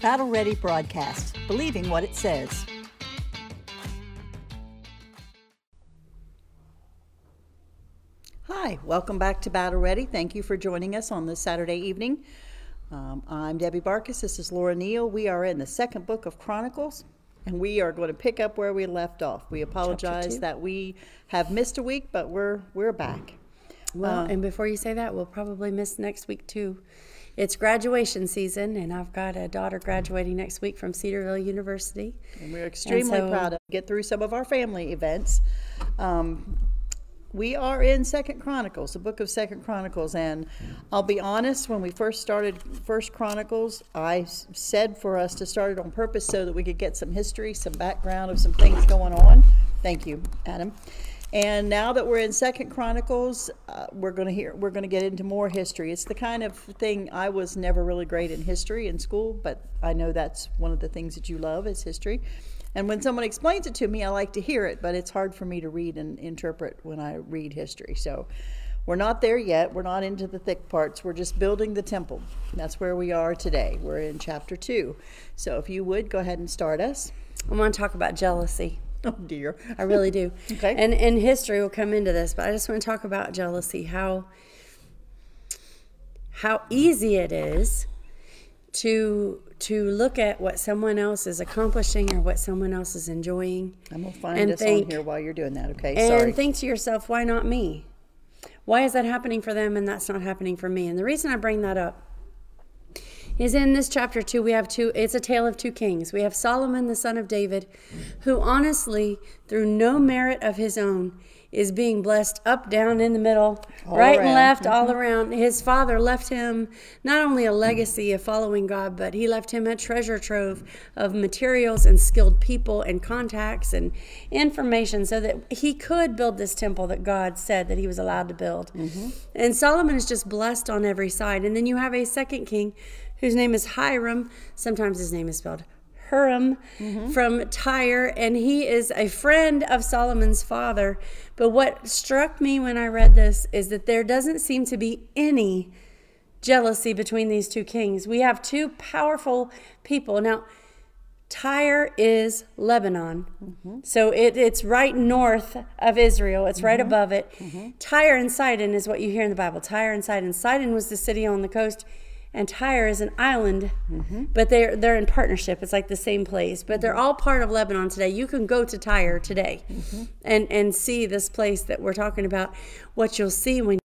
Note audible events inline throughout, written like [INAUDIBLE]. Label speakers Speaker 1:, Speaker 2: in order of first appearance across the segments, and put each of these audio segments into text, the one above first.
Speaker 1: Battle Ready broadcast, believing what it says. Hi, welcome back to Battle Ready. Thank you for joining us on this Saturday evening. Um, I'm Debbie Barkus. This is Laura Neal. We are in the second book of Chronicles, and we are going to pick up where we left off. We apologize that we have missed a week, but we're we're back.
Speaker 2: Well, and before you say that, we'll probably miss next week too. It's graduation season, and I've got a daughter graduating next week from Cedarville University.
Speaker 1: And we're extremely
Speaker 2: so-
Speaker 1: proud of get through some of our family events. Um, we are in Second Chronicles, the book of Second Chronicles, and I'll be honest. When we first started First Chronicles, i said for us to start it on purpose so that we could get some history, some background of some things going on. Thank you, Adam. And now that we're in Second Chronicles, uh, we're going to hear we're going to get into more history. It's the kind of thing I was never really great in history in school, but I know that's one of the things that you love is history. And when someone explains it to me, I like to hear it, but it's hard for me to read and interpret when I read history. So we're not there yet. We're not into the thick parts. We're just building the temple. That's where we are today. We're in chapter two. So if you would go ahead and start us.
Speaker 2: I want to talk about jealousy. [LAUGHS]
Speaker 1: Oh dear.
Speaker 2: I really do. [LAUGHS]
Speaker 1: Okay.
Speaker 2: And and history will come into this, but I just want to talk about jealousy. How how easy it is to to look at what someone else is accomplishing or what someone else is enjoying
Speaker 1: I'm gonna find
Speaker 2: And
Speaker 1: us
Speaker 2: think-
Speaker 1: on here while you're doing that. Okay.
Speaker 2: and
Speaker 1: Sorry.
Speaker 2: think to yourself, why not me? Why is that happening for them and that's not happening for me? And the reason I bring that up is in this chapter 2 we have two it's a tale of two kings. We have Solomon the son of David who honestly through no merit of his own is being blessed up down in the middle
Speaker 1: All
Speaker 2: right and
Speaker 1: around.
Speaker 2: left all mm-hmm. around. His father left him not only a legacy of following god but he left him a treasure trove of materials and skilled people and contacts and information so that he could build this temple that god said that he was allowed to build. Mm-hmm. And solomon is just blessed on every side. And then you have a second king whose name is hiram sometimes his name is spelled Huram mm-hmm. from Tyre, and he is a friend of Solomon's father. But what struck me when I read this is that there doesn't seem to be any jealousy between these two kings. We have two powerful people. Now, Tyre is Lebanon. Mm-hmm. So it, it's right north of Israel. It's right mm-hmm. above it. Tyre and Sidon is what you hear in the Bible. Tyre and Sidon. Sidon was the city on the coast, and Tyre is an island, mm-hmm. but they're they're in partnership. It's like the same place, but they're mm-hmm. all part of Lebanon today. You can go to Tyre today, mm-hmm. and and see this place that we're talking about. What you'll see when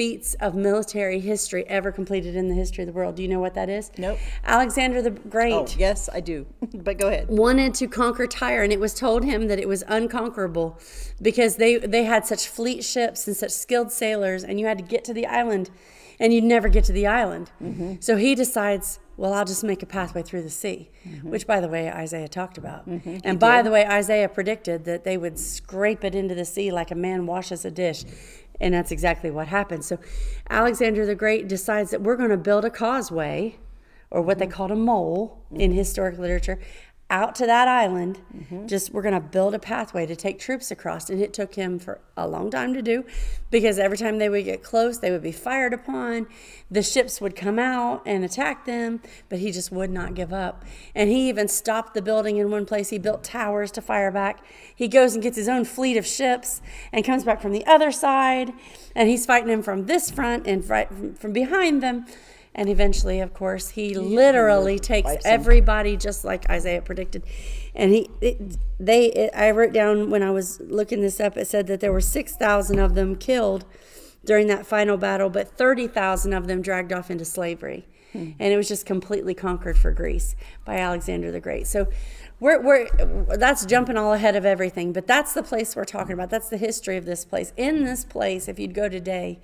Speaker 2: feats of military history ever completed in the history of the world. Do you know what that is?
Speaker 1: Nope.
Speaker 2: Alexander the Great
Speaker 1: oh yes, I do. [LAUGHS] but go ahead.
Speaker 2: wanted to conquer Tyre, and it was told him that it was unconquerable because they they had such fleet ships and such skilled sailors, and you had to get to the island, and you'd never get to the island. Mm-hmm. So he decides, well, I'll just make a pathway through the sea, mm-hmm. which, by the way, Isaiah talked about. Mm-hmm. And by the way, Isaiah predicted that they would scrape it into the sea like a man washes a dish. And that's exactly what happened. So Alexander the Great decides that we're going to build a causeway or what they mm-hmm. called a mole in mm-hmm. historic literature, out to that island. Mm-hmm. Just we're going to build a pathway to take troops across. And it took him for a long time to do because every time they would get close, they would be fired upon. The ships would come out and attack them, but he just would not give up. And he even stopped the building in one place. He built towers to fire back. He goes and gets his own fleet of ships and comes back from the other side. And he's fighting them from this front and from behind them. And eventually, of course, he literally takes everybody just like Isaiah predicted. And he, it, they, it, I wrote down when I was looking this up, it said that there were 6,000 of them killed during that final battle, but 30,000 of them dragged off into slavery. And it was just completely conquered for Greece by Alexander the Great. So we're, we're, that's jumping all ahead of everything, but that's the place we're talking about. That's the history of this place. In this place, if you'd go today,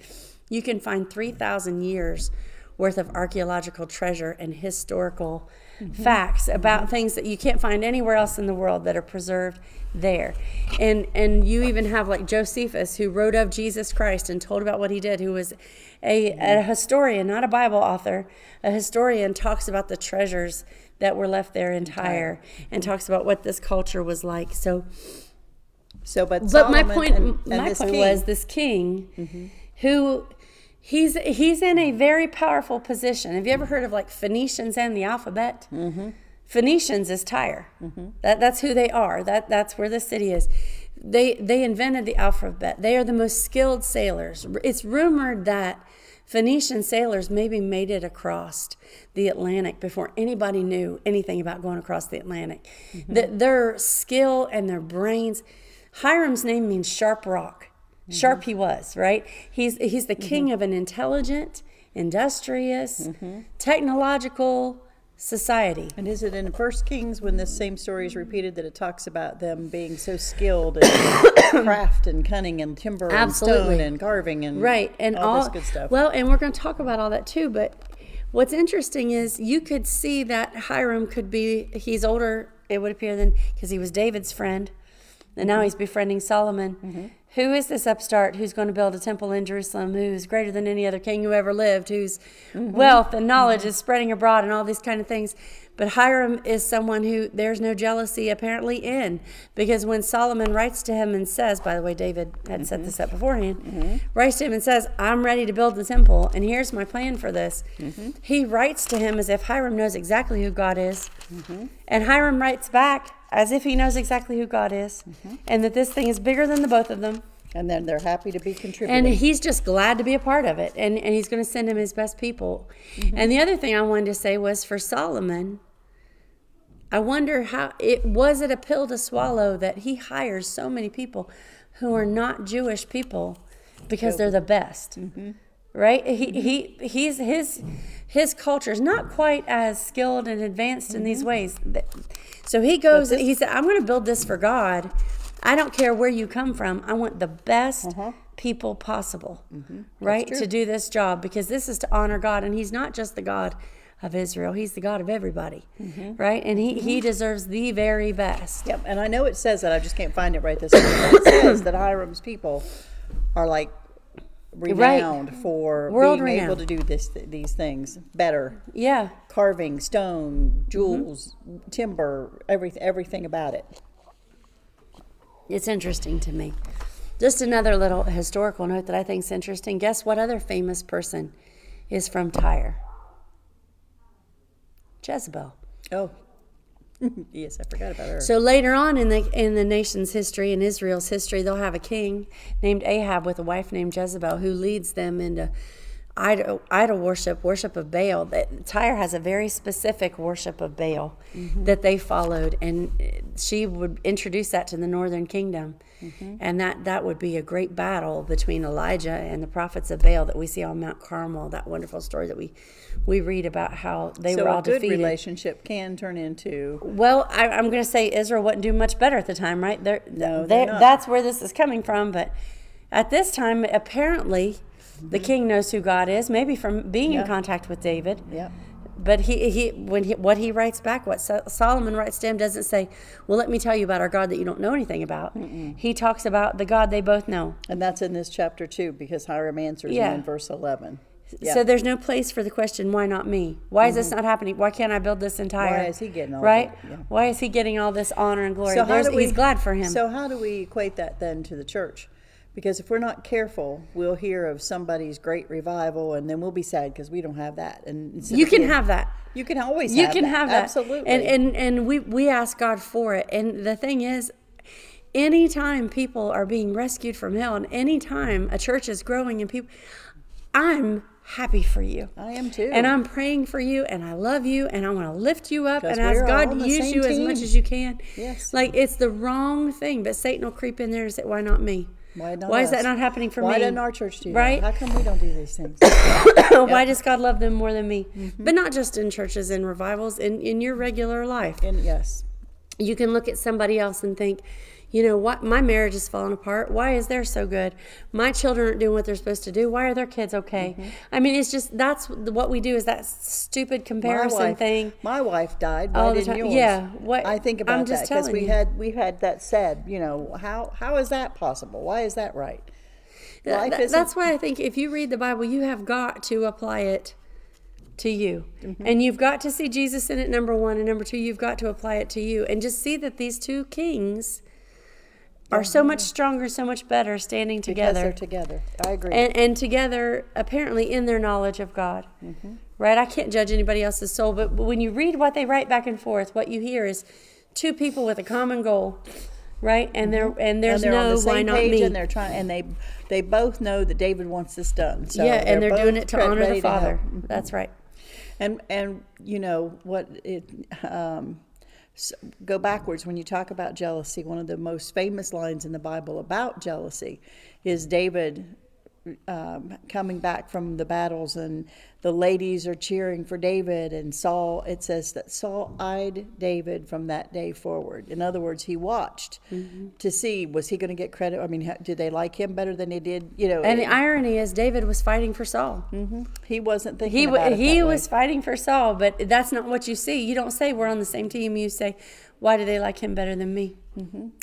Speaker 2: you can find 3,000 years worth of archaeological treasure and historical mm-hmm. facts about mm-hmm. things that you can't find anywhere else in the world that are preserved there. And and you even have like Josephus who wrote of Jesus Christ and told about what he did, who was a, a mm-hmm. historian, not a Bible author, a historian talks about the treasures that were left there in Tyre and talks about what this culture was like. So
Speaker 1: So, but
Speaker 2: but my point
Speaker 1: and- and
Speaker 2: my point
Speaker 1: king-
Speaker 2: was this king who He's he's in a very powerful position. Have you ever heard of like Phoenicians and the alphabet? Mm-hmm. Phoenicians is Tyre. Mm-hmm. That that's who they are. That that's where the city is. They they invented the alphabet. They are the most skilled sailors. It's rumored that Phoenician sailors maybe made it across the Atlantic before anybody knew anything about going across the Atlantic. Mm-hmm. The, their skill and their brains. Hiram's name means sharp rock. Mm-hmm. Sharp he was, right? He's he's the king mm-hmm. of an intelligent, industrious, mm-hmm. technological, society.
Speaker 1: And is it in First Kings when this same story is repeated that it talks about them being so skilled in [COUGHS] craft and cunning and timber Absolutely. and stone and carving and
Speaker 2: right and all, all this good stuff? Well, and we're going to talk about all that too. But what's interesting is you could see that Hiram could be he's older. It would appear than because he was David's friend, and now he's befriending Solomon. Mm-hmm. Who is this upstart who's going to build a temple in Jerusalem, who's greater than any other king who ever lived, whose mm-hmm. wealth and knowledge mm-hmm. is spreading abroad, and all these kind of things? But Hiram is someone who there's no jealousy apparently in, because when Solomon writes to him and says, by the way, David had mm-hmm. set this up beforehand, mm-hmm. writes to him and says, I'm ready to build the temple, and here's my plan for this. Mm-hmm. He writes to him as if Hiram knows exactly who God is. Mm-hmm. And Hiram writes back, as if he knows exactly who God is mm-hmm. and that this thing is bigger than the both of them.
Speaker 1: And then they're happy to be contributing.
Speaker 2: And he's just glad to be a part of it. And, and he's going to send him his best people. Mm-hmm. And the other thing I wanted to say was for Solomon, I wonder how it was it a pill to swallow that he hires so many people who are not Jewish people because they're the best. Mm-hmm. Right? He, he he's his his culture is not quite as skilled and advanced in these mm-hmm. ways. So he goes, he said, I'm going to build this for God. I don't care where you come from. I want the best uh-huh. people possible, mm-hmm. right, to do this job because this is to honor God. And He's not just the God of Israel, He's the God of everybody, mm-hmm. right? And He, mm-hmm. he deserves the very best.
Speaker 1: Yep. And I know it says that, I just can't find it right this minute. it says that Hiram's people are like renowned right. for World being renowned. able to do this these things better.
Speaker 2: Yeah.
Speaker 1: Carving, stone, jewels, mm-hmm. timber, everything everything about it.
Speaker 2: It's interesting to me. Just another little historical note that I think is interesting. Guess what other famous person is from Tyre? Jezebel.
Speaker 1: Oh, [LAUGHS] yes, I forgot about her.
Speaker 2: So later on in the in the nation's history, in Israel's history, they'll have a king named Ahab with a wife named Jezebel who leads them into idol, idol worship, worship of Baal. That Tyre has a very specific worship of Baal mm-hmm. that they followed, and she would introduce that to the northern kingdom, mm-hmm. and that that would be a great battle between Elijah and the prophets of Baal that we see on Mount Carmel. That wonderful story that we we read about how they
Speaker 1: so
Speaker 2: were all
Speaker 1: a good
Speaker 2: defeated.
Speaker 1: relationship can turn into.
Speaker 2: Well, I, am going to say Israel wouldn't do much better at the time, right? They're,
Speaker 1: no, they're
Speaker 2: that's where this is coming from. But at this time, apparently. The king knows who God is, maybe from being in contact with David.
Speaker 1: Yeah.
Speaker 2: But he, he when he, what he writes back, what Solomon writes to him, doesn't say, "Well, let me tell you about our God that you don't know anything about." Mm-mm. He talks about the God they both know,
Speaker 1: and that's in this chapter too, because Hiram answers yeah. in verse eleven.
Speaker 2: Yeah. So there's no place for the question, why not me? Why mm-hmm. is this mm-hmm. not happening? Why can't I build this entire?
Speaker 1: Why is he getting all
Speaker 2: right? yeah. Why is he getting all this honor and glory? So how do we, he's glad for him.
Speaker 1: So how do we equate that then to the church? Because if we're not careful, we'll hear of somebody's great revival, and then we'll be sad because we don't have that. And
Speaker 2: you can have that.
Speaker 1: You can always. Have that.
Speaker 2: You
Speaker 1: have
Speaker 2: can
Speaker 1: that.
Speaker 2: have that.
Speaker 1: Absolutely.
Speaker 2: And and and we we ask God for it. And the thing is, anytime people are being rescued from hell, and anytime a church is growing and people, I'm happy for you.
Speaker 1: I am too.
Speaker 2: And I'm praying for you and I love you and I want to lift you up and ask God to use you team. as much as you can.
Speaker 1: Yes.
Speaker 2: Like it's the wrong thing, but Satan will creep in there and say, Why not me?
Speaker 1: Why, not
Speaker 2: Why
Speaker 1: is
Speaker 2: that not happening for
Speaker 1: Why
Speaker 2: me?
Speaker 1: Why doesn't our church do
Speaker 2: right?
Speaker 1: that? How come we don't do these things? [COUGHS] [COUGHS]
Speaker 2: Why does God love them more than me? Mm-hmm. But not just in churches and revivals, in, in your regular life.
Speaker 1: And yes.
Speaker 2: You can look at somebody else and think, you know what my marriage is falling apart why is theirs so good my children aren't doing what they're supposed to do why are their kids okay mm-hmm. i mean it's just that's what we do is that stupid comparison
Speaker 1: my wife,
Speaker 2: thing
Speaker 1: my wife died all the time.
Speaker 2: yeah what
Speaker 1: i think about that because we you. had we had that said you know how how is that possible why is that right
Speaker 2: Life that's why i think if you read the bible you have got to apply it to you. Mm-hmm. And you've got to see Jesus in it, number one. And number two, you've got to apply it to you. And just see that these two kings are so much stronger, so much better standing together.
Speaker 1: Because
Speaker 2: together.
Speaker 1: they're together. I agree.
Speaker 2: and, and together apparently in their knowledge of god
Speaker 1: Mm-hmm.
Speaker 2: right i can't judge anybody else's soul but when you read what they write back and forth what you hear is two people with a common goal right and there and there's
Speaker 1: and they're on
Speaker 2: no
Speaker 1: the
Speaker 2: why not
Speaker 1: page
Speaker 2: me
Speaker 1: and they're trying and they they both know that David wants this done. So
Speaker 2: yeah and they're doing it to honor the
Speaker 1: to help.
Speaker 2: father that's right
Speaker 1: And and you know what it um, s go backwards when you talk about jealousy. One of the most famous lines in the Bible about jealousy is David um, coming back from the battles and the ladies are cheering for David and Saul. It says that Saul eyed David from that day forward. In other words, he watched
Speaker 2: Mm-hmm.
Speaker 1: to see was he going to get credit. I mean, did they like him better than they did? You know,
Speaker 2: and the irony is david was fighting for saul
Speaker 1: he wasn't thinking
Speaker 2: he he
Speaker 1: that way.
Speaker 2: was fighting for saul but that's not what you see you don't say we're on the same team you say why do they like him better than me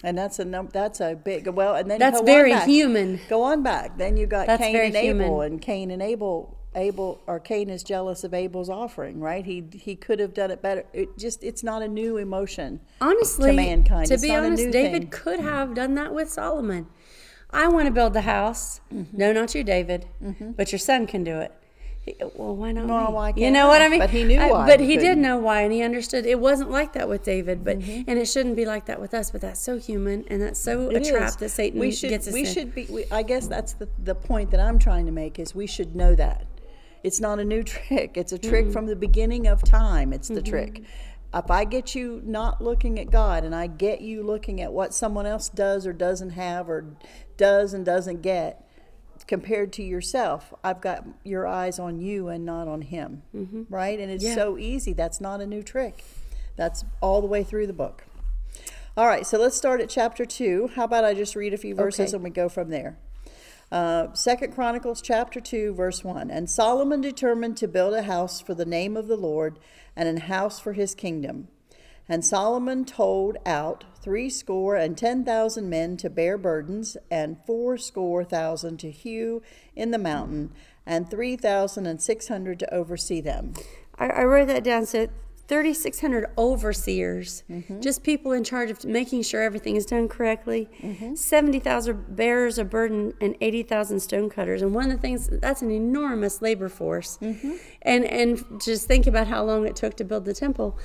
Speaker 1: And that's a num- that's a big well, and then
Speaker 2: That's very human.
Speaker 1: Go on back. Then you got
Speaker 2: That's
Speaker 1: Cain and Abel,
Speaker 2: human.
Speaker 1: and Cain and Abel. Abel or Cain is jealous of Abel's offering, right? He he could have done it better. It just it's not a new emotion.
Speaker 2: honestly
Speaker 1: to mankind.
Speaker 2: to
Speaker 1: It's
Speaker 2: be honest david
Speaker 1: thing.
Speaker 2: could have done that with solomon i want to build the house
Speaker 1: Mm-hmm.
Speaker 2: no not you david but your son can do it well why not
Speaker 1: Well, why
Speaker 2: you know what
Speaker 1: I?
Speaker 2: i mean
Speaker 1: But he knew
Speaker 2: I-
Speaker 1: why
Speaker 2: but
Speaker 1: he
Speaker 2: did know why and he understood it wasn't like that with david but
Speaker 1: Mm-hmm.
Speaker 2: and it shouldn't be like that with us but that's so human and that's so a
Speaker 1: It
Speaker 2: trap
Speaker 1: is.
Speaker 2: that satan
Speaker 1: we should,
Speaker 2: gets us
Speaker 1: we
Speaker 2: in
Speaker 1: should be. We, I guess that's the the point that I'm trying to make is we should know that it's not a new [LAUGHS] trick. It's a trick from the beginning of time. It's the trick. If I get you not looking at God and I get you looking at what someone else does or doesn't have or does and doesn't get compared to yourself, I've got your eyes on you and not on him. Right? And it's
Speaker 2: Yeah.
Speaker 1: so easy. That's not a new trick. That's all the way through the book. All right, so let's start at chapter two. How about I just read a few verses
Speaker 2: Okay.
Speaker 1: and we go from there? Uh, Second Chronicles chapter two, verse one. And Solomon determined to build a house for the name of the Lord, and an house for his kingdom. And Solomon told out three score and ten thousand men to bear burdens, and four score thousand to hew in the mountain, and three thousand and six hundred to oversee them.
Speaker 2: I, I wrote that down. So 3,600 overseers,
Speaker 1: Mm-hmm.
Speaker 2: just people in charge of making sure everything is done correctly.
Speaker 1: Mm-hmm.
Speaker 2: 70,000 bearers of burden and 80,000 stonecutters. And one of the things that's an enormous labor force.
Speaker 1: Mm-hmm.
Speaker 2: And and just think about how long it took to build the temple.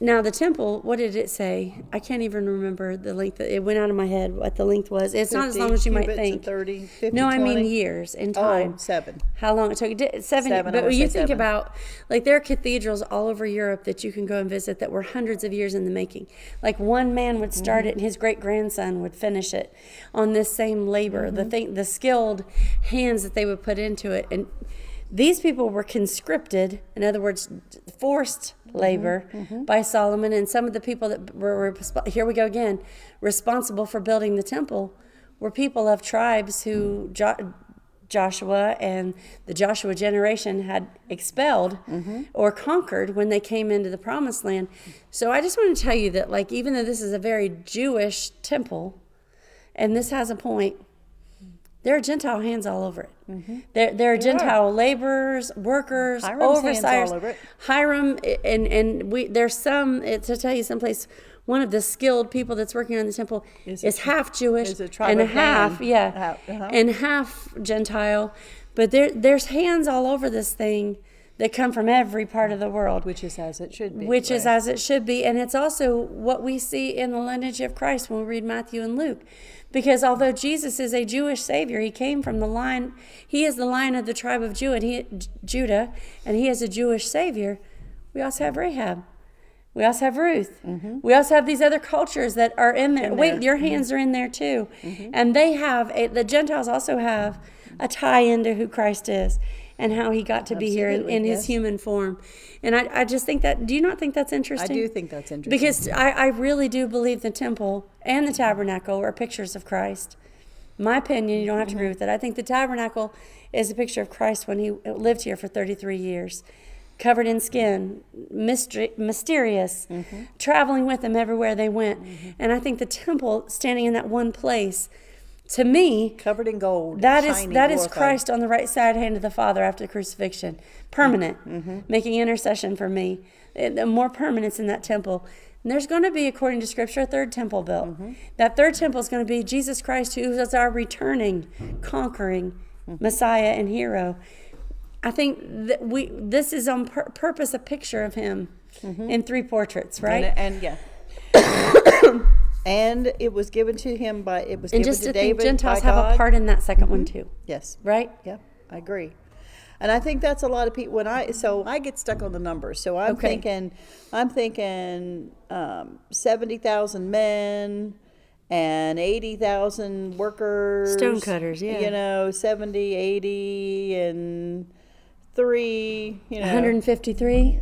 Speaker 2: Now the temple, what did it say? I can't even remember the length. It went out of my head what the length was. It's not as long as you might think.
Speaker 1: 30, 50,
Speaker 2: no, I mean years in
Speaker 1: Oh,
Speaker 2: time
Speaker 1: seven.
Speaker 2: how long it took. Seven,
Speaker 1: Seven,
Speaker 2: but you think
Speaker 1: seven.
Speaker 2: about like there are cathedrals all over Europe that you can go and visit that were hundreds of years in the making. Like one man would start
Speaker 1: Mm-hmm.
Speaker 2: it, and his great grandson would finish it on this same labor. The
Speaker 1: Mm-hmm.
Speaker 2: thing, the skilled hands that they would put into it, and these people were conscripted. In other words, forced
Speaker 1: Mm-hmm.
Speaker 2: labor by Solomon, and some of the people that were here we go again, responsible for building the temple, were people of tribes who. Jo- Joshua and the Joshua generation had expelled or conquered when they came into the promised land. So I just want to tell you that, like, even though this is a very Jewish temple, and this has a point, there are Gentile hands all over it. There, there are Gentile laborers, workers,
Speaker 1: Hiram's hands all over it.
Speaker 2: Hiram and and we there's some to tell you someplace. One of the skilled people that's working on the temple
Speaker 1: Is
Speaker 2: is, half Jewish
Speaker 1: is a tribe
Speaker 2: and half, yeah,
Speaker 1: uh-huh.
Speaker 2: and half Gentile. But there, there's hands all over this thing that come from every part of the world,
Speaker 1: Which is as it should be.
Speaker 2: which is as it should be. And it's also what we see in the lineage of Christ when we read Matthew and Luke. Because although Jesus is a Jewish Savior, he came from the line, he is the line of the tribe of Judah, and he, Judah, and he is a Jewish Savior. We also have Rahab. We also have Ruth. We also have these other cultures that are in there.
Speaker 1: Mm-hmm. In
Speaker 2: Wait,
Speaker 1: there.
Speaker 2: your hands are in there too. And they have, a, the Gentiles also have a tie into who Christ is and how he got to be here in,
Speaker 1: Absolutely,
Speaker 2: in his human form. And I, I just think that, do you not think that's interesting?
Speaker 1: I do think that's interesting.
Speaker 2: Because I, I really do believe the temple and the tabernacle are pictures of Christ. My opinion, you don't have to
Speaker 1: Mm-hmm.
Speaker 2: agree with it. I think the tabernacle is a picture of Christ when he lived here for 33 years, covered in skin, mystery, mysterious,
Speaker 1: Mm-hmm.
Speaker 2: traveling with him everywhere they went. And I think the temple, standing in that one place, to me,
Speaker 1: covered in gold.
Speaker 2: that is that is. Christ on the right side hand of the Father after the crucifixion, permanent,
Speaker 1: Mm-hmm. mm-hmm.
Speaker 2: making intercession for me. Eh, and more permanence in that temple. And there's going to be, according to Scripture, a third temple built. Mm-hmm. That third temple is going to be Jesus Christ, who is our returning, conquering mm-hmm. Messiah and hero. I think that we this is on pur- purpose a picture of him in three portraits, right?
Speaker 1: And, and yeah. [COUGHS] and it was given to him by it was
Speaker 2: and
Speaker 1: given
Speaker 2: just
Speaker 1: to
Speaker 2: to
Speaker 1: David
Speaker 2: think Gentiles have
Speaker 1: God.
Speaker 2: a part in that 2nd one too,
Speaker 1: Yes.
Speaker 2: right?
Speaker 1: Yep, I agree. And I think that's a lot of people when I so I get stuck on the numbers. So I'm
Speaker 2: Okay.
Speaker 1: thinking I'm thinking um, seventy thousand men and eighty thousand workers.
Speaker 2: Stonecutters, yeah.
Speaker 1: You know, 70, 80, and three, you know
Speaker 2: 153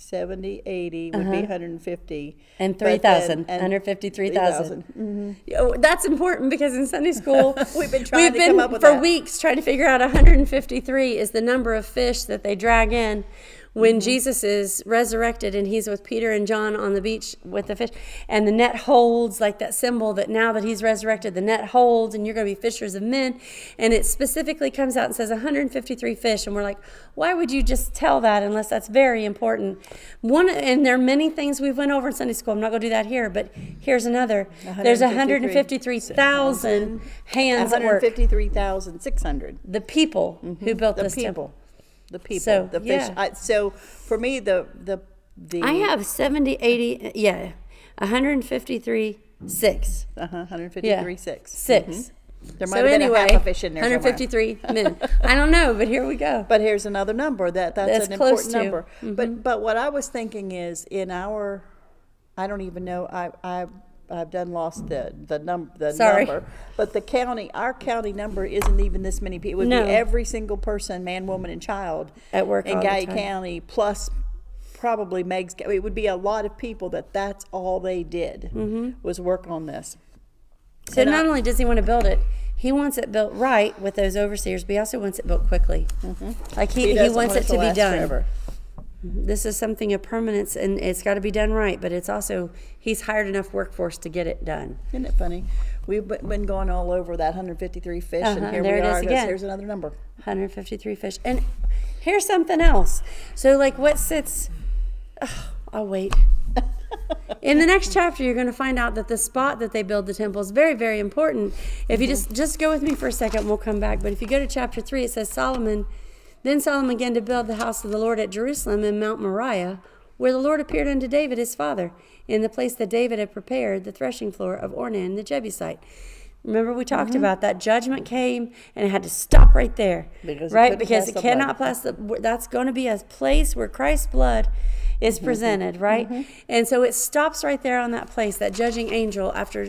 Speaker 1: 70, 80 would be 150.
Speaker 2: Uh-huh. and
Speaker 1: But then-
Speaker 2: 3,000,
Speaker 1: and
Speaker 2: 153,000.
Speaker 1: 3,000.
Speaker 2: Oh, that's important because in Sunday school [LAUGHS]
Speaker 1: We've been trying
Speaker 2: we've
Speaker 1: to
Speaker 2: been
Speaker 1: come up with
Speaker 2: for
Speaker 1: that.
Speaker 2: weeks trying to figure out 153 is the number of fish that they drag in when
Speaker 1: Mm-hmm.
Speaker 2: Jesus is resurrected and he's with Peter and John on the beach with the fish and the net holds like that symbol that now that he's resurrected the net holds and you're going to be fishers of men. And it specifically comes out and says 153 fish. And we're like why would you just tell that unless that's very important? One and there are many things we've went over in Sunday school. I'm not going to do that here but here's another. There's 153,000 hands at work.
Speaker 1: 153,600.
Speaker 2: the people who built
Speaker 1: The
Speaker 2: this
Speaker 1: people.
Speaker 2: temple
Speaker 1: The people.
Speaker 2: So,
Speaker 1: the fish.
Speaker 2: yeah.
Speaker 1: I, so for me, the the the
Speaker 2: I have 70, 80, yeah, 153, six.
Speaker 1: uh-huh, 153
Speaker 2: Yeah.
Speaker 1: 6.
Speaker 2: 6
Speaker 1: There might
Speaker 2: so
Speaker 1: have been
Speaker 2: anyway,
Speaker 1: a half a fish in there somewhere.
Speaker 2: 153 [LAUGHS] men. I don't know, but here we go.
Speaker 1: But here's another number that that's,
Speaker 2: That's
Speaker 1: an important
Speaker 2: to.
Speaker 1: number. But but what I was thinking is in our, I don't even know. I I I've done lost the the num the
Speaker 2: Sorry.
Speaker 1: number. But the county, our county number isn't even this many people. It would
Speaker 2: No.
Speaker 1: be every single person, man, woman, and child
Speaker 2: At work
Speaker 1: in
Speaker 2: all the
Speaker 1: Guy
Speaker 2: time.
Speaker 1: County plus. Probably Meg's. It would be a lot of people that that's all they did
Speaker 2: Mm-hmm.
Speaker 1: was work on this.
Speaker 2: So not only does he want to build it, he wants it built right with those overseers, but he also wants it built quickly. Like he, he,
Speaker 1: doesn't
Speaker 2: wants
Speaker 1: want
Speaker 2: it to be
Speaker 1: last
Speaker 2: done.
Speaker 1: forever.
Speaker 2: This is something of permanence, and it's got to be done right. But it's also he's hired enough workforce to get it done.
Speaker 1: Isn't it funny? We've been been going all over that 153 fish,
Speaker 2: Uh-huh,
Speaker 1: and here
Speaker 2: there
Speaker 1: we
Speaker 2: it is
Speaker 1: are.
Speaker 2: again.
Speaker 1: Here's another number.
Speaker 2: 153 fish. And here's something else. So, like, what sits. Ugh, I'll wait. [LAUGHS] In the next chapter, you're going to find out that the spot that they build the temple is very, very important. If you just just go with me for a second, we'll come back. But if you go to chapter three, it says Solomon. Then Solomon began to build the house of the Lord at Jerusalem in Mount Moriah, where the Lord appeared unto David his father, in the place that David had prepared, the threshing floor of Ornan the Jebusite. Remember, we talked about that judgment came and it had to stop right there,
Speaker 1: Because
Speaker 2: right?
Speaker 1: couldn't
Speaker 2: Because it cannot
Speaker 1: blood.
Speaker 2: pass the. That's going to be a place where Christ's blood is
Speaker 1: Mm-hmm.
Speaker 2: presented, right? And so it stops right there on that place. That judging angel, after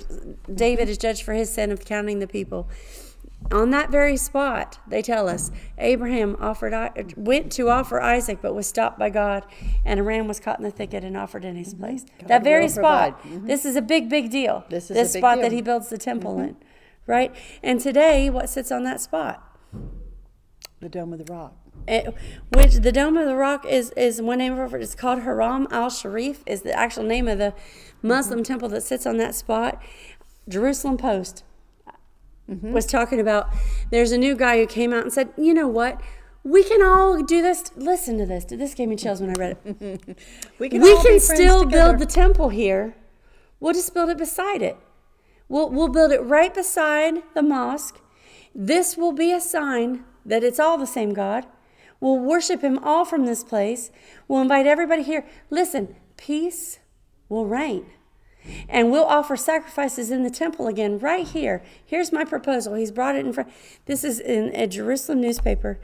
Speaker 2: David is judged for his sin of counting the people, on that very spot, they tell us Abraham offered went to offer Isaac, but was stopped by God, and a ram was caught in the thicket and offered in his mm-hmm. place. that very spot. Mm-hmm. This is a big, big deal.
Speaker 1: This is a big
Speaker 2: spot that he builds the temple mm-hmm. in, right? And today, what sits on that spot?
Speaker 1: The Dome of the Rock.
Speaker 2: It, which the Dome of the Rock is is one name of it. It's called Haram al Sharif. Is the actual name of the Muslim temple that sits on that spot. Jerusalem Post Mm-hmm. was talking about. There's a new guy who came out and said, you know what? We can all do this. Listen to this. This gave me chills when I read it. [LAUGHS]
Speaker 1: We can,
Speaker 2: we can still
Speaker 1: together.
Speaker 2: build the temple here. We'll just build it beside it. We'll, we'll build it right beside the mosque. This will be a sign that it's all the same God. We'll worship Him all from this place. We'll invite everybody here. Listen, peace will reign. And we'll offer sacrifices in the temple again, right here. Here's my proposal. He's brought it in front. This is in a Jerusalem newspaper.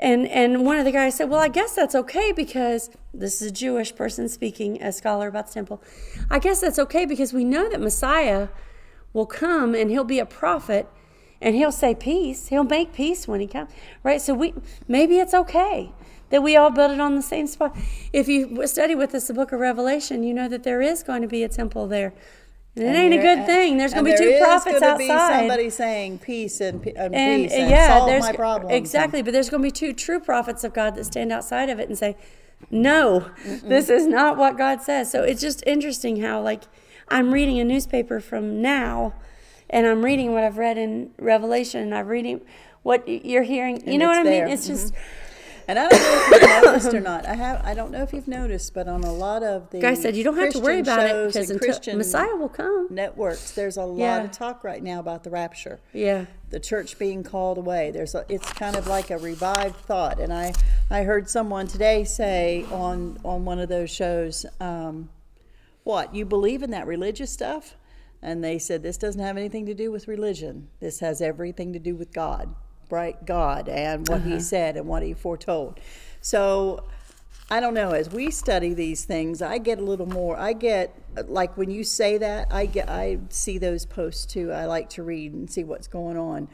Speaker 2: And and one of the guys said, Well, I guess that's okay because this is a Jewish person speaking, a scholar about the temple. I guess that's okay because we know that Messiah will come and he'll be a prophet and he'll say peace. He'll make peace when he comes. Right? So we maybe it's okay that we all build it on the same spot. If you study with us the book of Revelation, you know that there is going to be a temple there. And it
Speaker 1: And
Speaker 2: ain't a good thing. There's going to be two prophets
Speaker 1: gonna be
Speaker 2: outside
Speaker 1: somebody saying peace and, and,
Speaker 2: and
Speaker 1: peace and
Speaker 2: yeah,
Speaker 1: solve my problems.
Speaker 2: exactly. But there's going to be two true prophets of God that stand outside of it and say, "No, this is not what God says." So it's just interesting how, like, I'm reading a newspaper from now, and I'm reading what I've read in Revelation, and I'm reading what you're hearing. You know what I
Speaker 1: there.
Speaker 2: mean? It's just mm-hmm.
Speaker 1: And I don't know if you've [COUGHS] noticed or not. I have. I don't know if you've noticed, but on a lot of the
Speaker 2: Guy said you don't have to worry about it because until
Speaker 1: Christian
Speaker 2: Messiah will come.
Speaker 1: networks, there's a lot
Speaker 2: Yeah.
Speaker 1: of talk right now about the rapture.
Speaker 2: Yeah.
Speaker 1: the church being called away. There's a, it's kind of like a revived thought. And I, I heard someone today say on on one of those shows, um, "What you believe in that religious stuff?" And they said this doesn't have anything to do with religion. This has everything to do with God, right? God and what He uh-huh. said and what He foretold. So. I don't know. As we study these things, I get a little more. I get like when you say that, I get. I see those posts too. I like to read and see what's going on.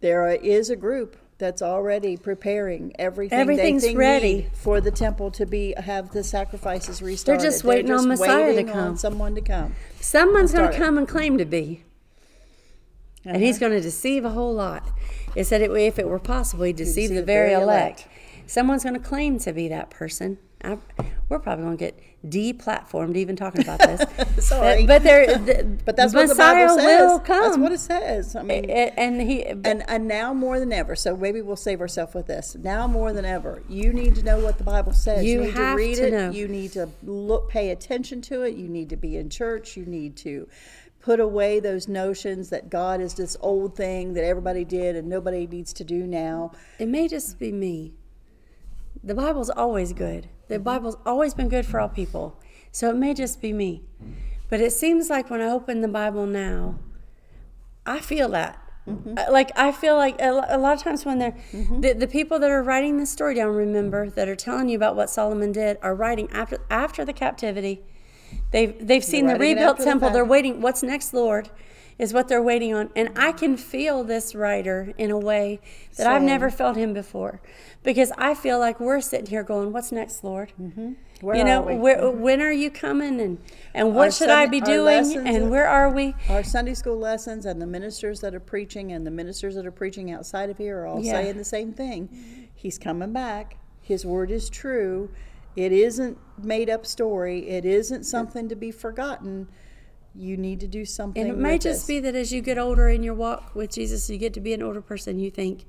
Speaker 1: There is a group that's already preparing everything.
Speaker 2: Everything's
Speaker 1: they
Speaker 2: ready.
Speaker 1: need for the temple to be have the sacrifices restarted.
Speaker 2: They're just waiting on Messiah to
Speaker 1: waiting on
Speaker 2: come.
Speaker 1: someone to come.
Speaker 2: Someone's going to come and claim to be. And he's
Speaker 1: Uh-huh.
Speaker 2: going to deceive a whole lot. It said it, if it were possible, he'd deceive the
Speaker 1: deceive
Speaker 2: very
Speaker 1: very
Speaker 2: elect.
Speaker 1: elect.
Speaker 2: Someone's going to claim to be that person. I, we're probably going to get deplatformed even talking about this. [LAUGHS]
Speaker 1: Sorry.
Speaker 2: But, but, there, the, [LAUGHS]
Speaker 1: But that's
Speaker 2: Messiah
Speaker 1: what the Bible says.
Speaker 2: will come.
Speaker 1: That's what it says. I mean,
Speaker 2: A- and he,
Speaker 1: and and now more than ever so maybe we'll save ourselves with this now more than ever you need to know what the bible says
Speaker 2: You
Speaker 1: need
Speaker 2: have
Speaker 1: to read
Speaker 2: to
Speaker 1: it
Speaker 2: know.
Speaker 1: you need to look pay attention to it you need to be in church you need to put away those notions that god is this old thing that everybody did and nobody needs to do now
Speaker 2: It may just be me. The Bible's always good. The
Speaker 1: Mm-hmm.
Speaker 2: Bible's always been good for all people. So it may just be me. But it seems like when I open the Bible now, I feel that.
Speaker 1: Mm-hmm.
Speaker 2: Uh, Like I feel like a lot of times when they're the, the people that are writing this story down, remember that are telling you about what Solomon did, are writing after after the captivity. They've they've seen the rebuilt temple. They're waiting. What's next, Lord? Is what they're waiting on, and I can feel this writer in a way that I've never felt him before, because I feel like we're sitting here going, "What's next, Lord?"
Speaker 1: Mm-hmm. Where
Speaker 2: you know,
Speaker 1: are we?
Speaker 2: where, when are you coming, and and what
Speaker 1: Our
Speaker 2: should I be doing, and where are we?
Speaker 1: our sunday school lessons and the ministers that are preaching and the ministers that are preaching outside of here are all
Speaker 2: Yeah.
Speaker 1: saying the same thing he's coming back his word is true it isn't made up story it isn't something to be forgotten you need to do something
Speaker 2: And it may just
Speaker 1: this.
Speaker 2: be that as you get older in your walk with Jesus, you get to be an older person, you think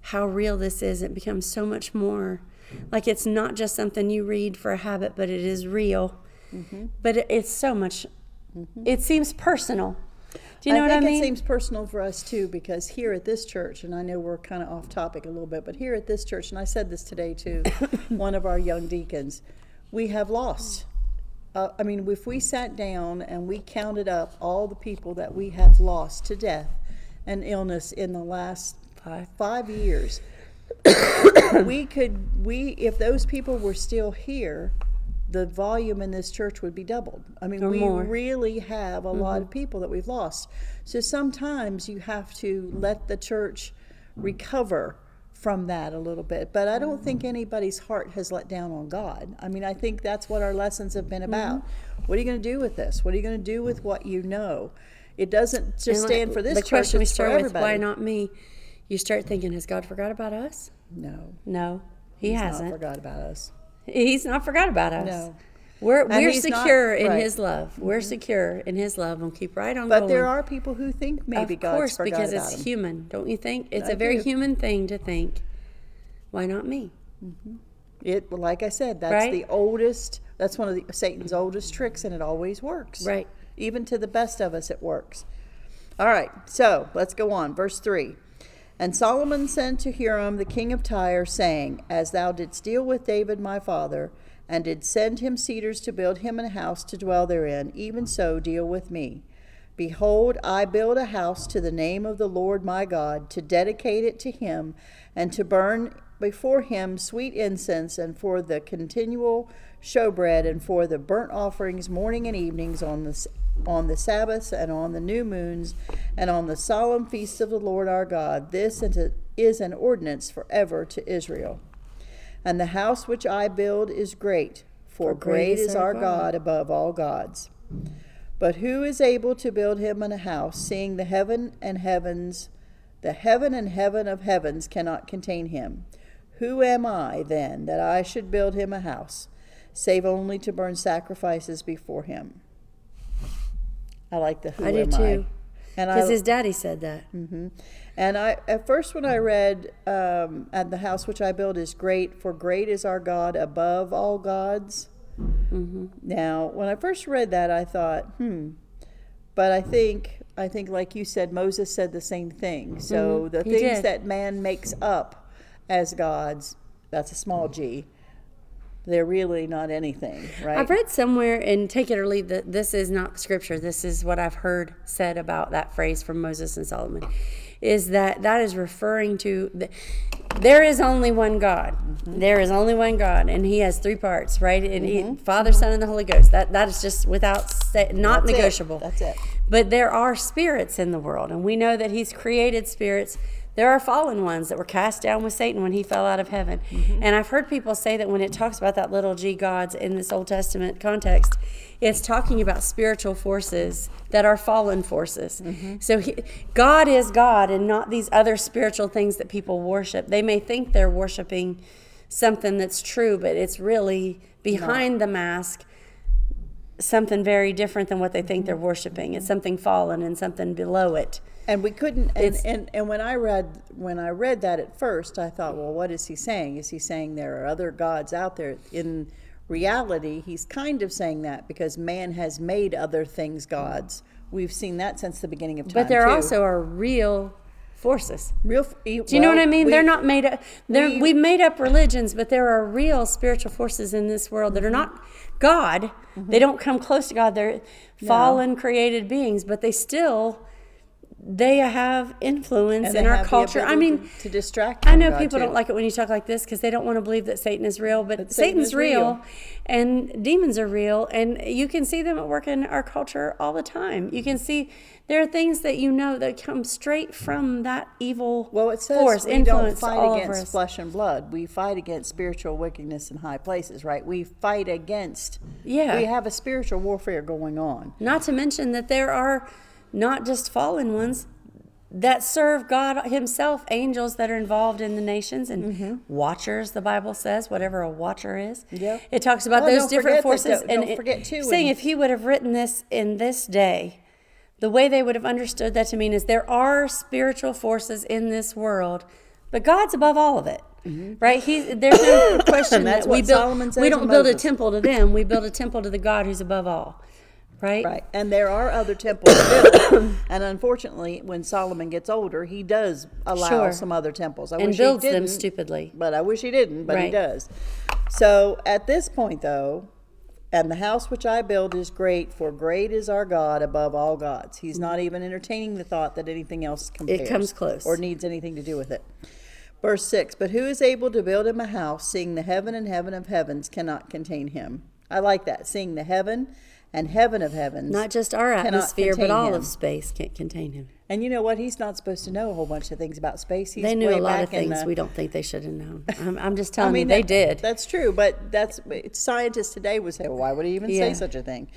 Speaker 2: how real this is. It becomes so much more like it's not just something you read for a habit, but it is real.
Speaker 1: Mm-hmm.
Speaker 2: But it, it's so much, it seems personal. Do you know
Speaker 1: I
Speaker 2: what I
Speaker 1: think
Speaker 2: mean?
Speaker 1: it seems personal for us too because here at this church, and I know we're kind of off topic a little bit, but here at this church, and I said this today to [COUGHS] one of our young deacons, we have lost. Uh, I mean, if we sat down and we counted up all the people that we have lost to death and illness in the last
Speaker 2: Five.
Speaker 1: five years, [COUGHS] we could we if those people were still here, the volume in this church would be doubled. I mean,
Speaker 2: Or
Speaker 1: we
Speaker 2: more.
Speaker 1: really have a lot of mm-hmm. people that we've lost. So sometimes you have to let the church recover from that a little bit. But I don't mm-hmm. think anybody's heart has let down on God. I mean, I think that's what our lessons have been about. Mm-hmm. What are you going to do with this? What are you going to do with what you know? It doesn't just
Speaker 2: And like
Speaker 1: stand for this
Speaker 2: the
Speaker 1: church,
Speaker 2: question we start with,
Speaker 1: everybody.
Speaker 2: why not me? You start thinking, has God forgot about us?
Speaker 1: No,
Speaker 2: No, He
Speaker 1: he's
Speaker 2: hasn't.
Speaker 1: not forgot about us.
Speaker 2: He's not forgot about us.
Speaker 1: No.
Speaker 2: We're,
Speaker 1: And
Speaker 2: we're
Speaker 1: he's not-
Speaker 2: secure in
Speaker 1: right. Mm-hmm.
Speaker 2: His love. We're secure in His love and keep right on
Speaker 1: But
Speaker 2: going.
Speaker 1: But there are people who think maybe
Speaker 2: of
Speaker 1: God's
Speaker 2: course, because it's
Speaker 1: them.
Speaker 2: human, don't you think? It's
Speaker 1: I
Speaker 2: a very
Speaker 1: do.
Speaker 2: human thing to think, why not me?
Speaker 1: It, like I said, that's
Speaker 2: Right?
Speaker 1: the oldest. That's one of the, Satan's oldest tricks, and it always works.
Speaker 2: Right.
Speaker 1: Even to the best of us, it works. All right. So let's go on. Verse three. And Solomon sent to Hiram the king of Tyre, saying, As thou didst deal with David my father, and did send him cedars to build him a house to dwell therein, even so deal with me. Behold, I build a house to the name of the Lord my God, to dedicate it to him, and to burn before him sweet incense, and for the continual showbread, and for the burnt offerings morning and evenings on the, on the Sabbaths, and on the new moons, and on the solemn feasts of the Lord our God. This is an ordinance forever to Israel. And the house which I build is great, for, great is our God above all gods. But who is able to build him an house, seeing the heaven and heavens, the heaven and heaven of heavens cannot contain him? Who am I, then, that I should build him a house, save only to burn sacrifices before him? I like the who
Speaker 2: I do
Speaker 1: am
Speaker 2: too.
Speaker 1: I. And I,
Speaker 2: Because his daddy said that.
Speaker 1: and And I, at first, when I read, um, "And the house which I build is great, for great is our God above all gods."
Speaker 2: Mm-hmm.
Speaker 1: Now, when I first read that, I thought, "Hmm," but I think, I think, like you said, Moses said the same thing. So the
Speaker 2: Mm-hmm. He
Speaker 1: things
Speaker 2: did.
Speaker 1: that man makes up as gods, that's a small g. They're really not anything, right?
Speaker 2: I've read somewhere, and take it or leave that this is not scripture. This is what I've heard said about that phrase from Moses and Solomon, is that that is referring to the, there is only one God.
Speaker 1: Mm-hmm.
Speaker 2: There is only one God, and He has three parts, right? And he, Father, Son, and the Holy Ghost. That that is just without say, not
Speaker 1: That's it.
Speaker 2: negotiable.
Speaker 1: That's it.
Speaker 2: But there are spirits in the world, and we know that He's created spirits. There are fallen ones that were cast down with Satan when he fell out of heaven. Mm-hmm. And I've heard people say that when it talks about that little g gods in this Old Testament context, it's talking about spiritual forces that are fallen forces. Mm-hmm. So he, God is God and not these other spiritual things that people worship. They may think they're worshiping something that's true, but it's really behind the mask something very different than what they think mm-hmm. they're worshiping. It's something fallen and something below it.
Speaker 1: And we couldn't. And, and and when I read when I read that at first, I thought, well, what is he saying? Is he saying there are other gods out there? In reality, he's kind of saying that because man has made other things gods. We've seen that since the beginning of time.
Speaker 2: But there
Speaker 1: too.
Speaker 2: also are real forces.
Speaker 1: real.
Speaker 2: Do you know what I mean? they're not made up. They're,
Speaker 1: we-
Speaker 2: we, have made up religions, but there are real spiritual forces in this world that are not God.
Speaker 1: Mm-hmm.
Speaker 2: They don't come close to God. They're fallen created beings, but they still they have influence in our culture. I mean,
Speaker 1: to- to distract
Speaker 2: I know people
Speaker 1: too.
Speaker 2: don't like it when you talk like this because they don't want to believe that Satan is real, but,
Speaker 1: But Satan
Speaker 2: Satan's real,
Speaker 1: real.
Speaker 2: and demons are real, and you can see them at work in our culture all the time. You can see there are things that you know that come straight from that evil
Speaker 1: Well, it says
Speaker 2: force,
Speaker 1: we don't
Speaker 2: influence
Speaker 1: fight
Speaker 2: all
Speaker 1: against flesh and blood. We fight against spiritual wickedness in high places, right? We fight against.
Speaker 2: Yeah.
Speaker 1: We have a spiritual warfare going on.
Speaker 2: Not to mention that there are not just fallen ones that serve God Himself, angels that are involved in the nations and
Speaker 1: Mm-hmm.
Speaker 2: watchers. The Bible says whatever a watcher is.
Speaker 1: Yep.
Speaker 2: It talks about
Speaker 1: Well,
Speaker 2: those different
Speaker 1: forget that-
Speaker 2: forces,
Speaker 1: don't-
Speaker 2: and
Speaker 1: don't forget, too,
Speaker 2: saying if He would have written this in this day, the way they would have understood that to mean is there are spiritual forces in this world, but God's above all of it. Right? He there's no [COUGHS] question
Speaker 1: Mm-hmm. That's
Speaker 2: that we
Speaker 1: what
Speaker 2: build.
Speaker 1: Solomon says
Speaker 2: we don't build a temple to them. We build a temple to the God who's above all. Right?
Speaker 1: Right. And there are other temples [COUGHS] built. and unfortunately, when Solomon gets older, he does allow
Speaker 2: Sure.
Speaker 1: some other temples. I
Speaker 2: And
Speaker 1: wish
Speaker 2: builds
Speaker 1: he
Speaker 2: them
Speaker 1: didn't,
Speaker 2: stupidly.
Speaker 1: But I wish he didn't, but he
Speaker 2: Right.
Speaker 1: does. So at this point, though, and the house which I build is great, for great is our God above all gods. He's not even entertaining the thought that anything else compares.
Speaker 2: comes close.
Speaker 1: Or needs anything to do with it. Verse 6 But who is able to build him a house, seeing the heaven and heaven of heavens cannot contain him? I like that. Seeing the heaven and heaven of heavens.
Speaker 2: Not just our atmosphere, but all
Speaker 1: him.
Speaker 2: of space can't contain him.
Speaker 1: And you know what? He's not supposed to know a whole bunch of things about space. He's
Speaker 2: They knew
Speaker 1: way
Speaker 2: a lot of things
Speaker 1: the-
Speaker 2: we don't think they should have known. [LAUGHS] I'm, I'm just
Speaker 1: I mean,
Speaker 2: you, they did.
Speaker 1: That's true, but that's scientists today would say, well, why would he even
Speaker 2: Yeah.
Speaker 1: say such a thing?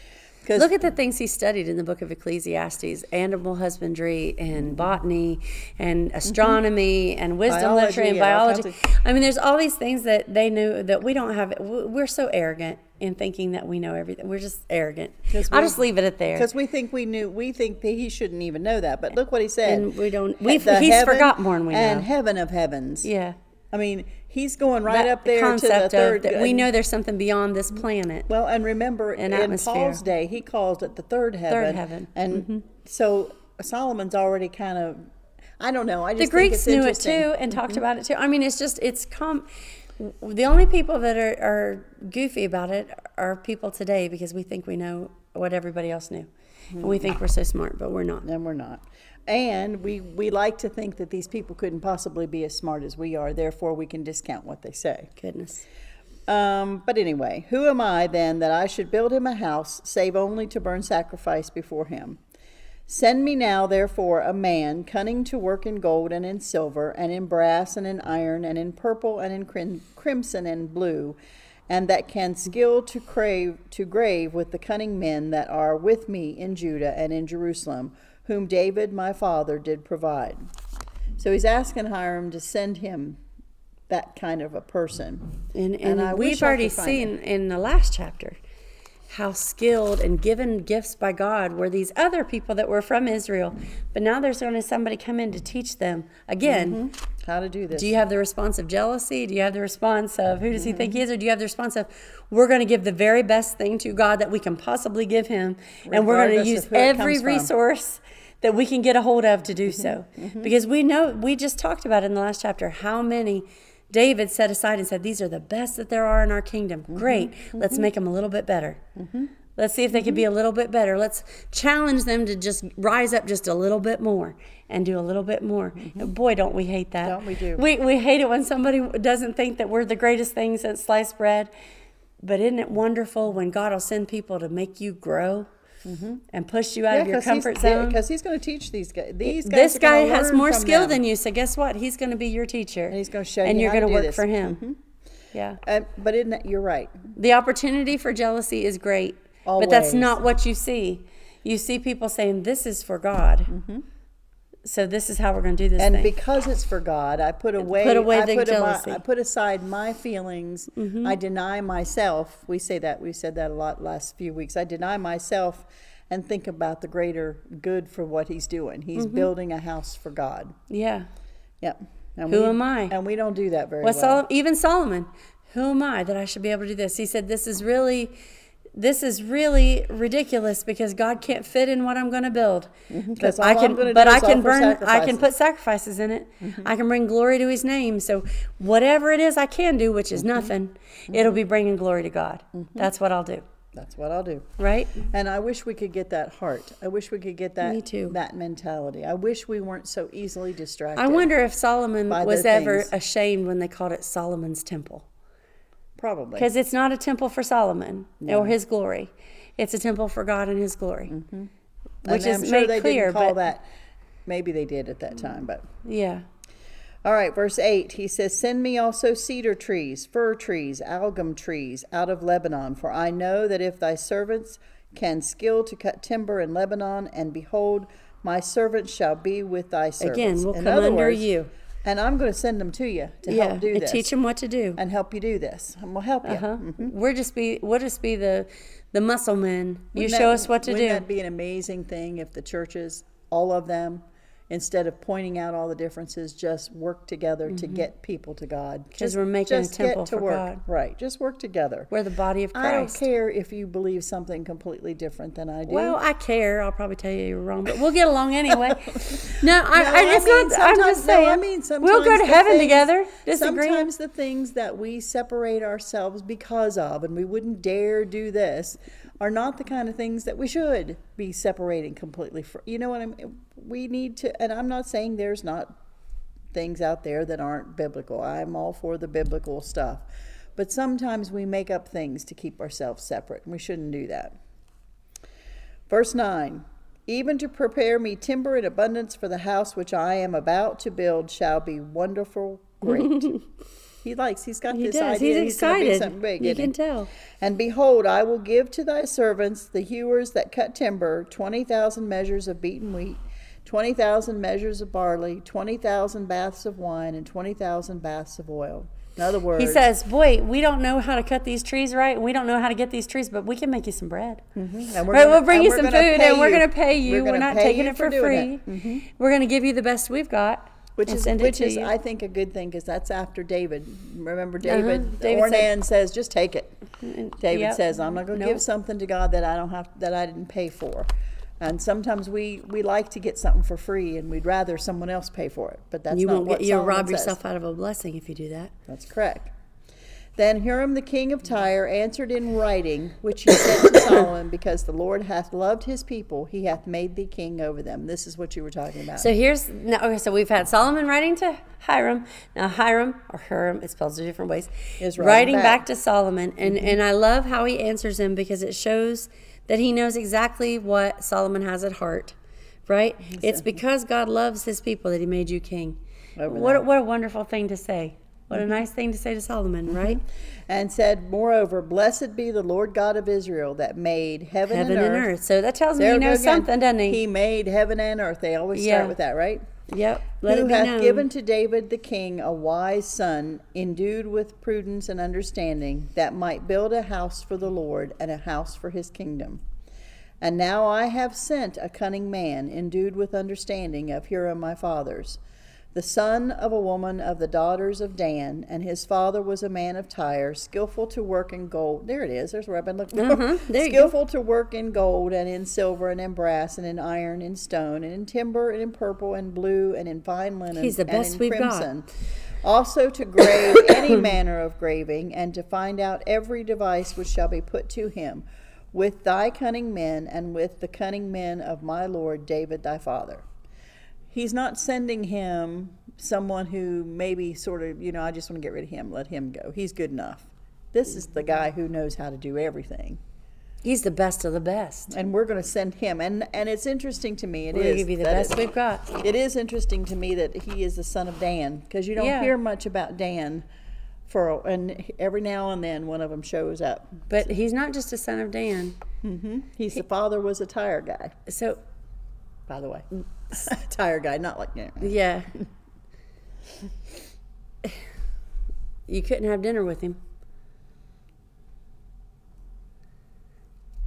Speaker 1: Because
Speaker 2: Look at the things he studied in the book of Ecclesiastes animal husbandry and botany and astronomy and wisdom literature and
Speaker 1: Mm-hmm. Biology, yeah,
Speaker 2: biology. I mean, there's all these things that they knew that we don't have. We're so arrogant in thinking that we know everything. We're just arrogant.
Speaker 1: 'Cause
Speaker 2: I'll just leave it at there.
Speaker 1: because we think we knew, we think that he shouldn't even know that. But look what he said.
Speaker 2: And we don't- we've- he's
Speaker 1: heaven
Speaker 2: forgot more than we know.
Speaker 1: And heaven of heavens.
Speaker 2: Yeah.
Speaker 1: I mean, he's going right
Speaker 2: That
Speaker 1: up there to the
Speaker 2: concept
Speaker 1: third.
Speaker 2: of that we know there's something beyond this planet.
Speaker 1: Well, and remember,
Speaker 2: An
Speaker 1: in
Speaker 2: atmosphere.
Speaker 1: Paul's day, he called it the third heaven.
Speaker 2: Third heaven. Mm-hmm.
Speaker 1: And so Solomon's already kind of, I don't know. I
Speaker 2: the
Speaker 1: just think
Speaker 2: Greeks knew it.
Speaker 1: Mm-hmm.
Speaker 2: too and talked about it too. I mean, it's just it's com. The only people that are, are goofy about it are people today because we think we know what everybody else knew, and we think we're so smart, but we're not.
Speaker 1: And we're not. And we, we like to think that these people couldn't possibly be as smart as we are, therefore we can discount what they say.
Speaker 2: Goodness.
Speaker 1: Um, but anyway, who am I then that I should build him a house, save only to burn sacrifice before him? Send me now, therefore, a man cunning to work in gold and in silver, and in brass and in iron, and in purple and in crim- crimson and blue, and that can skill to crave to grave with the cunning men that are with me in Judah and in Jerusalem, whom David my father did provide. So he's asking Hiram to send him that kind of a person.
Speaker 2: And, and,
Speaker 1: I
Speaker 2: we've already seen in the last chapter how skilled and given gifts by God were these other people that were from Israel. But now there's going to somebody come in to teach them again.
Speaker 1: How to do this.
Speaker 2: Do you have the response of jealousy? Do you have the response of who does he think he is? Or do you have the response of we're going to give the very best thing to God that we can possibly give him, and we're going to use every
Speaker 1: from.
Speaker 2: resource that we can get a hold of to do
Speaker 1: Mm-hmm.
Speaker 2: so? Because we know, we just talked about in the last chapter how many David set aside and said, These are the best that there are in our kingdom.
Speaker 1: Mm-hmm.
Speaker 2: Great. Let's make them a little bit better. Let's see if they could be a little bit better. Let's challenge them to just rise up just a little bit more and do a little bit more. Boy, don't we hate that.
Speaker 1: Mm-hmm. Don't we do.
Speaker 2: We, we hate it when somebody doesn't think that we're the greatest thing since sliced bread. But isn't it wonderful when God will send people to make you grow Mm-hmm. and push you out of your comfort zone?
Speaker 1: Because he's going to teach these guys. These guys
Speaker 2: this guy has more skill
Speaker 1: them.
Speaker 2: than you, so guess what? He's going to be your teacher. And
Speaker 1: he's gonna show
Speaker 2: And
Speaker 1: you and you're
Speaker 2: gonna work
Speaker 1: this.
Speaker 2: for him. Mm-hmm. Yeah.
Speaker 1: Uh, but isn't that, you're right.
Speaker 2: The opportunity for jealousy is great, Always. but that's not what you see. You see people saying, "This is for God." Mm-hmm. So this is how we're going to do this.
Speaker 1: And
Speaker 2: thing.
Speaker 1: because it's for God, I put away.
Speaker 2: Put away
Speaker 1: I
Speaker 2: the
Speaker 1: put
Speaker 2: jealousy.
Speaker 1: I put aside my feelings.
Speaker 2: Mm-hmm.
Speaker 1: I deny myself. We say that. We said that a lot last few weeks. I deny myself and think about the greater good for what He's doing. He's
Speaker 2: Mm-hmm.
Speaker 1: building a house for God.
Speaker 2: yeah.
Speaker 1: Yep. And
Speaker 2: Who
Speaker 1: we-
Speaker 2: am I?
Speaker 1: And we don't do that very
Speaker 2: Well,
Speaker 1: well.
Speaker 2: Solomon, even Solomon, who am I that I should be able to do this? He said, "This is really, this is really ridiculous because God can't fit in what I'm going to build.
Speaker 1: Mm-hmm, 'cause
Speaker 2: But I can, but I can burn, I can put sacrifices in it. Mm-hmm. I can bring glory to His name. So whatever it is I can do, which is mm-hmm. nothing, it'll be bringing glory to God. That's what I'll do.
Speaker 1: That's what I'll do.
Speaker 2: Right?
Speaker 1: And I wish we could get that heart. I wish we could get that
Speaker 2: Me too.
Speaker 1: that mentality. I wish we weren't so easily distracted.
Speaker 2: I wonder if Solomon was ever ashamed when they called it Solomon's temple.
Speaker 1: Probably.
Speaker 2: Because it's not a temple for Solomon or his glory. It's a temple for God and his glory. Which
Speaker 1: Mm-hmm. and
Speaker 2: is
Speaker 1: sure
Speaker 2: made
Speaker 1: they
Speaker 2: clear. but
Speaker 1: that. Maybe they did at that time, but
Speaker 2: yeah.
Speaker 1: all right. Verse eight. He says, "Send me also cedar trees, fir trees, algum trees out of Lebanon, for I know that if thy servants can skill to cut timber in Lebanon, and behold, my servants shall be with thy servants."
Speaker 2: Again, we'll
Speaker 1: In
Speaker 2: come under
Speaker 1: words,
Speaker 2: you.
Speaker 1: And I'm going to send them to you to
Speaker 2: Yeah.
Speaker 1: help do this
Speaker 2: teach them what to do.
Speaker 1: and help you do this, and we'll help you.
Speaker 2: Uh-huh. We're just be we'll just be the the muscle men. You
Speaker 1: Wouldn't
Speaker 2: show
Speaker 1: that-
Speaker 2: us what to do.
Speaker 1: wouldn't that be an amazing thing if the churches, all of them, instead of pointing out all the differences, just work together to get people to God?
Speaker 2: Mm-hmm. we're making a
Speaker 1: just
Speaker 2: temple
Speaker 1: get to
Speaker 2: for
Speaker 1: work.
Speaker 2: God.
Speaker 1: Right. Just work together.
Speaker 2: We're the body of Christ.
Speaker 1: I don't care if you believe something completely different than I do.
Speaker 2: Well, I care. I'll probably tell you you're wrong, but we'll get along anyway. [LAUGHS] no, I,
Speaker 1: No,
Speaker 2: I, it's
Speaker 1: mean,
Speaker 2: not. I'm
Speaker 1: sometimes-
Speaker 2: just
Speaker 1: no,
Speaker 2: saying.
Speaker 1: I mean,
Speaker 2: we'll go to heaven
Speaker 1: things-
Speaker 2: together. Disagree.
Speaker 1: Sometimes the things that we separate ourselves because of, and we wouldn't dare do this, are not the kind of things that we should be separating completely. For you know what I mean? We need to, and I'm not saying there's not things out there that aren't biblical. I'm all for the biblical stuff, but sometimes we make up things to keep ourselves separate, and we shouldn't do that. Verse 9 Even to prepare me timber in abundance for the house which I am about to build shall be wonderful, great. [LAUGHS] he likes, he's got
Speaker 2: he
Speaker 1: this
Speaker 2: does.
Speaker 1: idea.
Speaker 2: He's
Speaker 1: be
Speaker 2: excited.
Speaker 1: something big,
Speaker 2: you can
Speaker 1: he?
Speaker 2: tell.
Speaker 1: And behold, I will give to thy servants, the hewers that cut timber, 20,000 measures of beaten wheat, 20,000 measures of barley, 20,000 baths of wine, and 20,000 baths of oil. In other words,
Speaker 2: He says, "Boy, we don't know how to cut these trees right, we don't know how to get these trees, but we can make you some bread. Mm-hmm.
Speaker 1: and
Speaker 2: Right,
Speaker 1: gonna-
Speaker 2: we'll bring you some food, and we're going to pay you. We're,
Speaker 1: gonna
Speaker 2: not taking it for, free.
Speaker 1: it. Mm-hmm.
Speaker 2: We're going to give you the best we've got,
Speaker 1: Which
Speaker 2: and
Speaker 1: is
Speaker 2: send it
Speaker 1: which
Speaker 2: to
Speaker 1: is
Speaker 2: you.
Speaker 1: I think a good thing because that's after David. Remember David?
Speaker 2: Uh-huh. David
Speaker 1: Ornan says, "Just take it." David
Speaker 2: Yep.
Speaker 1: says, "I'm not going to
Speaker 2: Nope.
Speaker 1: give something to God that I don't have that I didn't pay for." And sometimes we we like to get something for free, and we'd rather someone else pay for it. But that's
Speaker 2: you
Speaker 1: not
Speaker 2: won't
Speaker 1: what
Speaker 2: get you'll
Speaker 1: Solomon
Speaker 2: rob
Speaker 1: says.
Speaker 2: yourself out of a blessing if you do that.
Speaker 1: That's correct. Then Hiram the king of Tyre answered in writing, which he said to Solomon, Because the Lord hath loved his people, he hath made thee king over them. This is what you were talking about.
Speaker 2: So here's no, okay. So we've had Solomon writing to Hiram. Now Hiram or Hiram, it spells two different ways,
Speaker 1: Is
Speaker 2: writing,
Speaker 1: writing
Speaker 2: back.
Speaker 1: back.
Speaker 2: to Solomon, and mm-hmm. and I love how he answers him because it shows that he knows exactly what Solomon has at heart. Right? It's because God loves His people that He made you king.
Speaker 1: Over
Speaker 2: What a, what a wonderful thing to say. What
Speaker 1: Mm-hmm.
Speaker 2: a nice thing to say to Solomon, right?
Speaker 1: and said, Moreover, blessed be the Lord God of Israel that made heaven,
Speaker 2: Heaven
Speaker 1: and
Speaker 2: and
Speaker 1: earth.
Speaker 2: earth. So that tells me
Speaker 1: There
Speaker 2: he knows
Speaker 1: again.
Speaker 2: something, doesn't he?
Speaker 1: He made heaven and earth. They always
Speaker 2: Yeah.
Speaker 1: start with that, right?
Speaker 2: Yep. Let
Speaker 1: who hath
Speaker 2: known.
Speaker 1: given to David the king a wise son, endued with prudence and understanding, that might build a house for the Lord and a house for his kingdom. And now I have sent a cunning man, endued with understanding of Hiram my fathers, the son of a woman of the daughters of Dan, and his father was a man of Tyre, skillful to work in gold. There it is. There's where I've been looking for.
Speaker 2: Mm-hmm. Go.
Speaker 1: skillful to work in gold and in silver and in brass and in iron and stone and in timber and in purple and blue and in fine linen
Speaker 2: He's the best
Speaker 1: and in
Speaker 2: we've got.
Speaker 1: crimson. Also to grave [COUGHS] any manner of graving and to find out every device which shall be put to him with thy cunning men and with the cunning men of my lord David thy father. He's not sending him someone who maybe sort of, you know, I just want to get rid of him, let him go. He's good enough. This is the guy who knows how to do everything
Speaker 2: He's the best of the best.
Speaker 1: and we're going to send him. And and it's interesting to me. It
Speaker 2: We're
Speaker 1: is
Speaker 2: give you the best
Speaker 1: it-
Speaker 2: we've got.
Speaker 1: It is interesting to me that he is the son of Dan because you don't
Speaker 2: Yeah.
Speaker 1: hear much about Dan. For and every now and then one of them shows up.
Speaker 2: But he's not just a son of Dan. Mm-hmm.
Speaker 1: He's the father was a Tyre guy,
Speaker 2: So
Speaker 1: by the way. [LAUGHS] tire guy, not like
Speaker 2: yeah. You couldn't have dinner with him.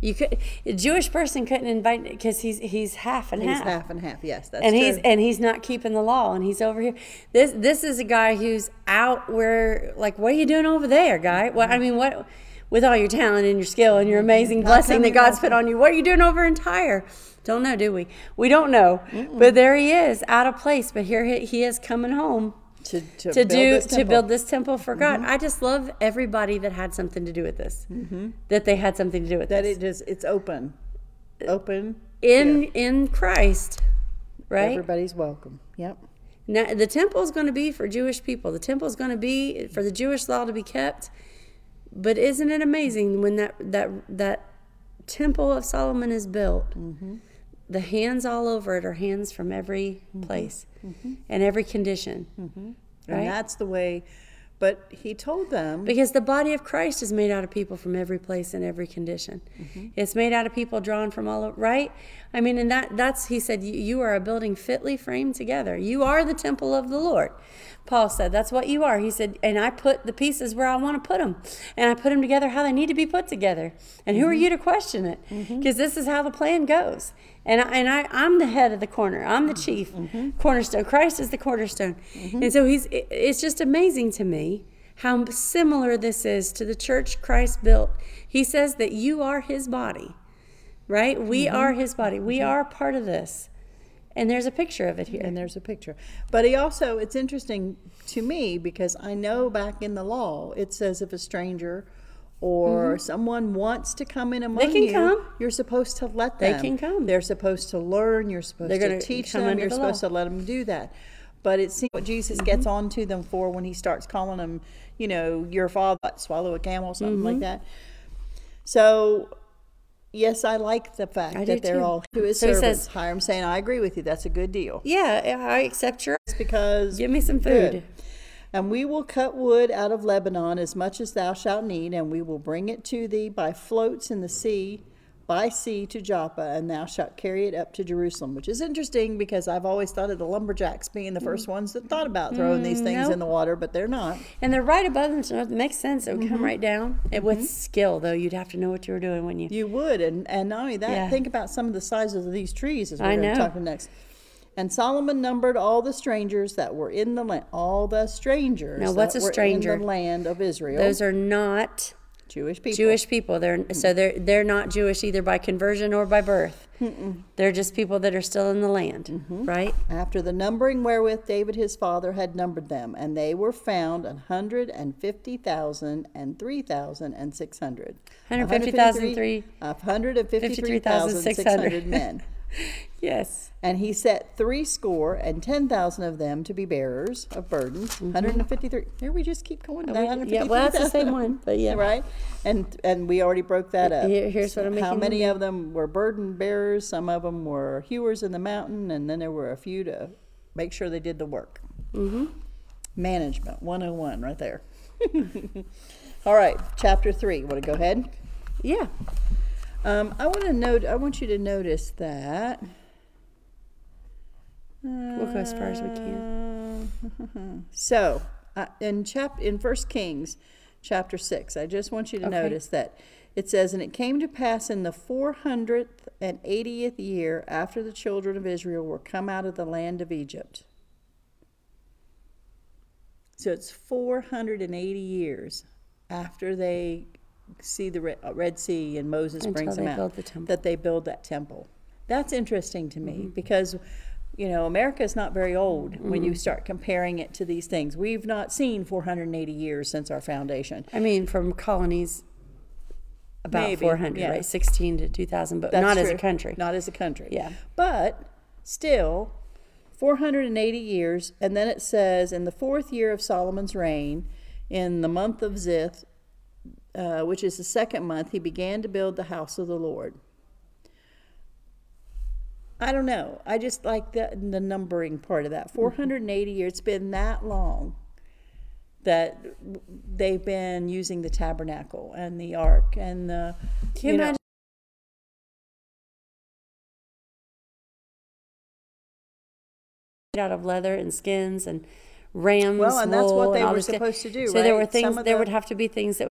Speaker 2: You could a Jewish person couldn't invite because he's he's half and
Speaker 1: he's
Speaker 2: half.
Speaker 1: half and half. Yes, that's
Speaker 2: and
Speaker 1: true.
Speaker 2: he's and he's not keeping the law and he's over here this this is a guy who's out where like what are you doing over there guy well i mean what with all your talent and your skill and your mm-hmm. amazing blessing that god's put on you what are you doing over in tyre don't know do we we don't know but there he is out of place but here he, he is coming home
Speaker 1: to, to,
Speaker 2: to
Speaker 1: build
Speaker 2: do
Speaker 1: this
Speaker 2: to
Speaker 1: temple. Mm-hmm.
Speaker 2: build this temple for god mm-hmm. i just love everybody that had something to do with this mm-hmm. that they had something to do with
Speaker 1: that
Speaker 2: this
Speaker 1: it is it's open, uh, open.
Speaker 2: in in christ right
Speaker 1: Everybody's welcome. Yep.
Speaker 2: Now, the temple is going to be for Jewish people. The temple is going to be for the Jewish law to be kept. But isn't it amazing when that that that temple of Solomon is built? Mm-hmm. The hands all over it are hands from every mm-hmm. place mm-hmm. and every condition,
Speaker 1: And
Speaker 2: right?
Speaker 1: that's the way. But he told them
Speaker 2: Because the body of Christ is made out of people from every place and every condition. Mm-hmm. It's made out of people drawn from all over, right? I mean, and that that's he said, "You- you are a building fitly framed together. You are the temple of the Lord. Paul said, that's what you are. He said, and I put the pieces where I want to put them, and I put them together how they need to be put together. And who are mm-hmm. you to question it? Mm-hmm. Because this is how the plan goes. And I, and I, I'm the head of the corner. I'm the chief mm-hmm. Mm-hmm. cornerstone. Christ is the cornerstone. Mm-hmm. And so he's. it- It's just amazing to me how similar this is to the church Christ built. He says that you are his body, right? We
Speaker 1: Mm-hmm.
Speaker 2: are his body. We are part of this. And there's a picture of it here.
Speaker 1: and there's a picture. But he also, it's interesting to me because I know back in the law it says if a stranger or someone wants to come in among
Speaker 2: Mm-hmm. can
Speaker 1: you,
Speaker 2: come.
Speaker 1: you're supposed to let them.
Speaker 2: They can come.
Speaker 1: They're supposed to learn. You're supposed
Speaker 2: They're
Speaker 1: to teach them. You're
Speaker 2: the
Speaker 1: supposed
Speaker 2: law.
Speaker 1: to let them do that. But it seems what Jesus
Speaker 2: Mm-hmm.
Speaker 1: gets on to them for when he starts calling them, you know, your father swallow a camel, something
Speaker 2: Mm-hmm.
Speaker 1: like that. So. Yes, I like the fact
Speaker 2: I
Speaker 1: that they're
Speaker 2: too.
Speaker 1: all to his
Speaker 2: So he
Speaker 1: servants.
Speaker 2: says-
Speaker 1: Hiram saying, "I agree with you. That's a good deal."
Speaker 2: Yeah, I accept your.
Speaker 1: It's because
Speaker 2: Give me some
Speaker 1: Good. And we will cut wood out of Lebanon as much as thou shalt need, and we will bring it to thee by floats in the sea, by sea to Joppa, and thou shalt carry it up to Jerusalem. Which is interesting because I've always thought of the lumberjacks being the first ones that thought about throwing these things
Speaker 2: Mm.
Speaker 1: in the water, but they're not.
Speaker 2: And they're right above them, so it makes sense. It would
Speaker 1: Mm-hmm.
Speaker 2: come right down. And with skill, though, you'd have to know what you were doing when you.
Speaker 1: You would, and and not only that,
Speaker 2: Yeah.
Speaker 1: think about some of the sizes of these trees as we're
Speaker 2: I
Speaker 1: going to
Speaker 2: know.
Speaker 1: talk next. And Solomon numbered all the strangers that were in the land, all the strangers
Speaker 2: Now, what's
Speaker 1: that
Speaker 2: a
Speaker 1: were
Speaker 2: stranger?
Speaker 1: in the land of Israel,
Speaker 2: Those are not
Speaker 1: Jewish people.
Speaker 2: Jewish people. They're so they're they're not Jewish either by conversion or by birth. They're just people that are still in the land,
Speaker 1: Mm-hmm.
Speaker 2: right?
Speaker 1: After the numbering wherewith David his father had numbered them, and they were found an hundred and fifty thousand and three thousand and six hundred.
Speaker 2: 150,000, three-
Speaker 1: A hundred and fifty-three thousand six hundred men. [LAUGHS]
Speaker 2: Yes.
Speaker 1: And he set three score and ten thousand of them to be bearers of burdens. Hundred and fifty-three. Here we just keep going.
Speaker 2: Mm-hmm. We- yeah, well, that's the same one, but yeah.
Speaker 1: right. And and we already broke that up.
Speaker 2: Here- here's what I'm making.
Speaker 1: How many
Speaker 2: them
Speaker 1: of them were burden bearers? Some of them were hewers in the mountain, and then there were a few to make sure they did the work. Mm-hmm. Management 101, right there. [LAUGHS] All right, chapter three. Want to go ahead?
Speaker 2: Yeah.
Speaker 1: Um, I want to note. I want you to notice that.
Speaker 2: We'll go as far as we can. [LAUGHS]
Speaker 1: So, uh, in chap in First Kings, chapter six, I just want you to
Speaker 2: Okay.
Speaker 1: notice that it says, "And it came to pass in the four hundredth and eightieth year after the children of Israel were come out of the land of Egypt." So it's four hundred and eighty years after they see the uh, Red Sea and Moses
Speaker 2: Until
Speaker 1: brings them out
Speaker 2: build the temple.
Speaker 1: that they build that temple. That's interesting to me
Speaker 2: Mm-hmm.
Speaker 1: because, you know, America is not very old when
Speaker 2: Mm-hmm.
Speaker 1: you start comparing it to these things. We've not seen 480 years since our foundation.
Speaker 2: I mean, from colonies, about
Speaker 1: Maybe,
Speaker 2: 400,
Speaker 1: yeah.
Speaker 2: right? 16 to 2000, but
Speaker 1: That's
Speaker 2: not as a country.
Speaker 1: Not as a country.
Speaker 2: Yeah.
Speaker 1: But still, 480 years. And then it says, in the fourth year of Solomon's reign, in the month of Zif, uh, which is the second month, he began to build the house of the Lord. I don't know. I just like the, the numbering part of that. 480 years. It's been that long that they've been using the tabernacle and the ark and the.
Speaker 2: Can you
Speaker 1: you know-
Speaker 2: imagine? out of leather and skins and rams
Speaker 1: Well, and that's what they were supposed to do,
Speaker 2: So there were things. There
Speaker 1: the-
Speaker 2: would have to be things that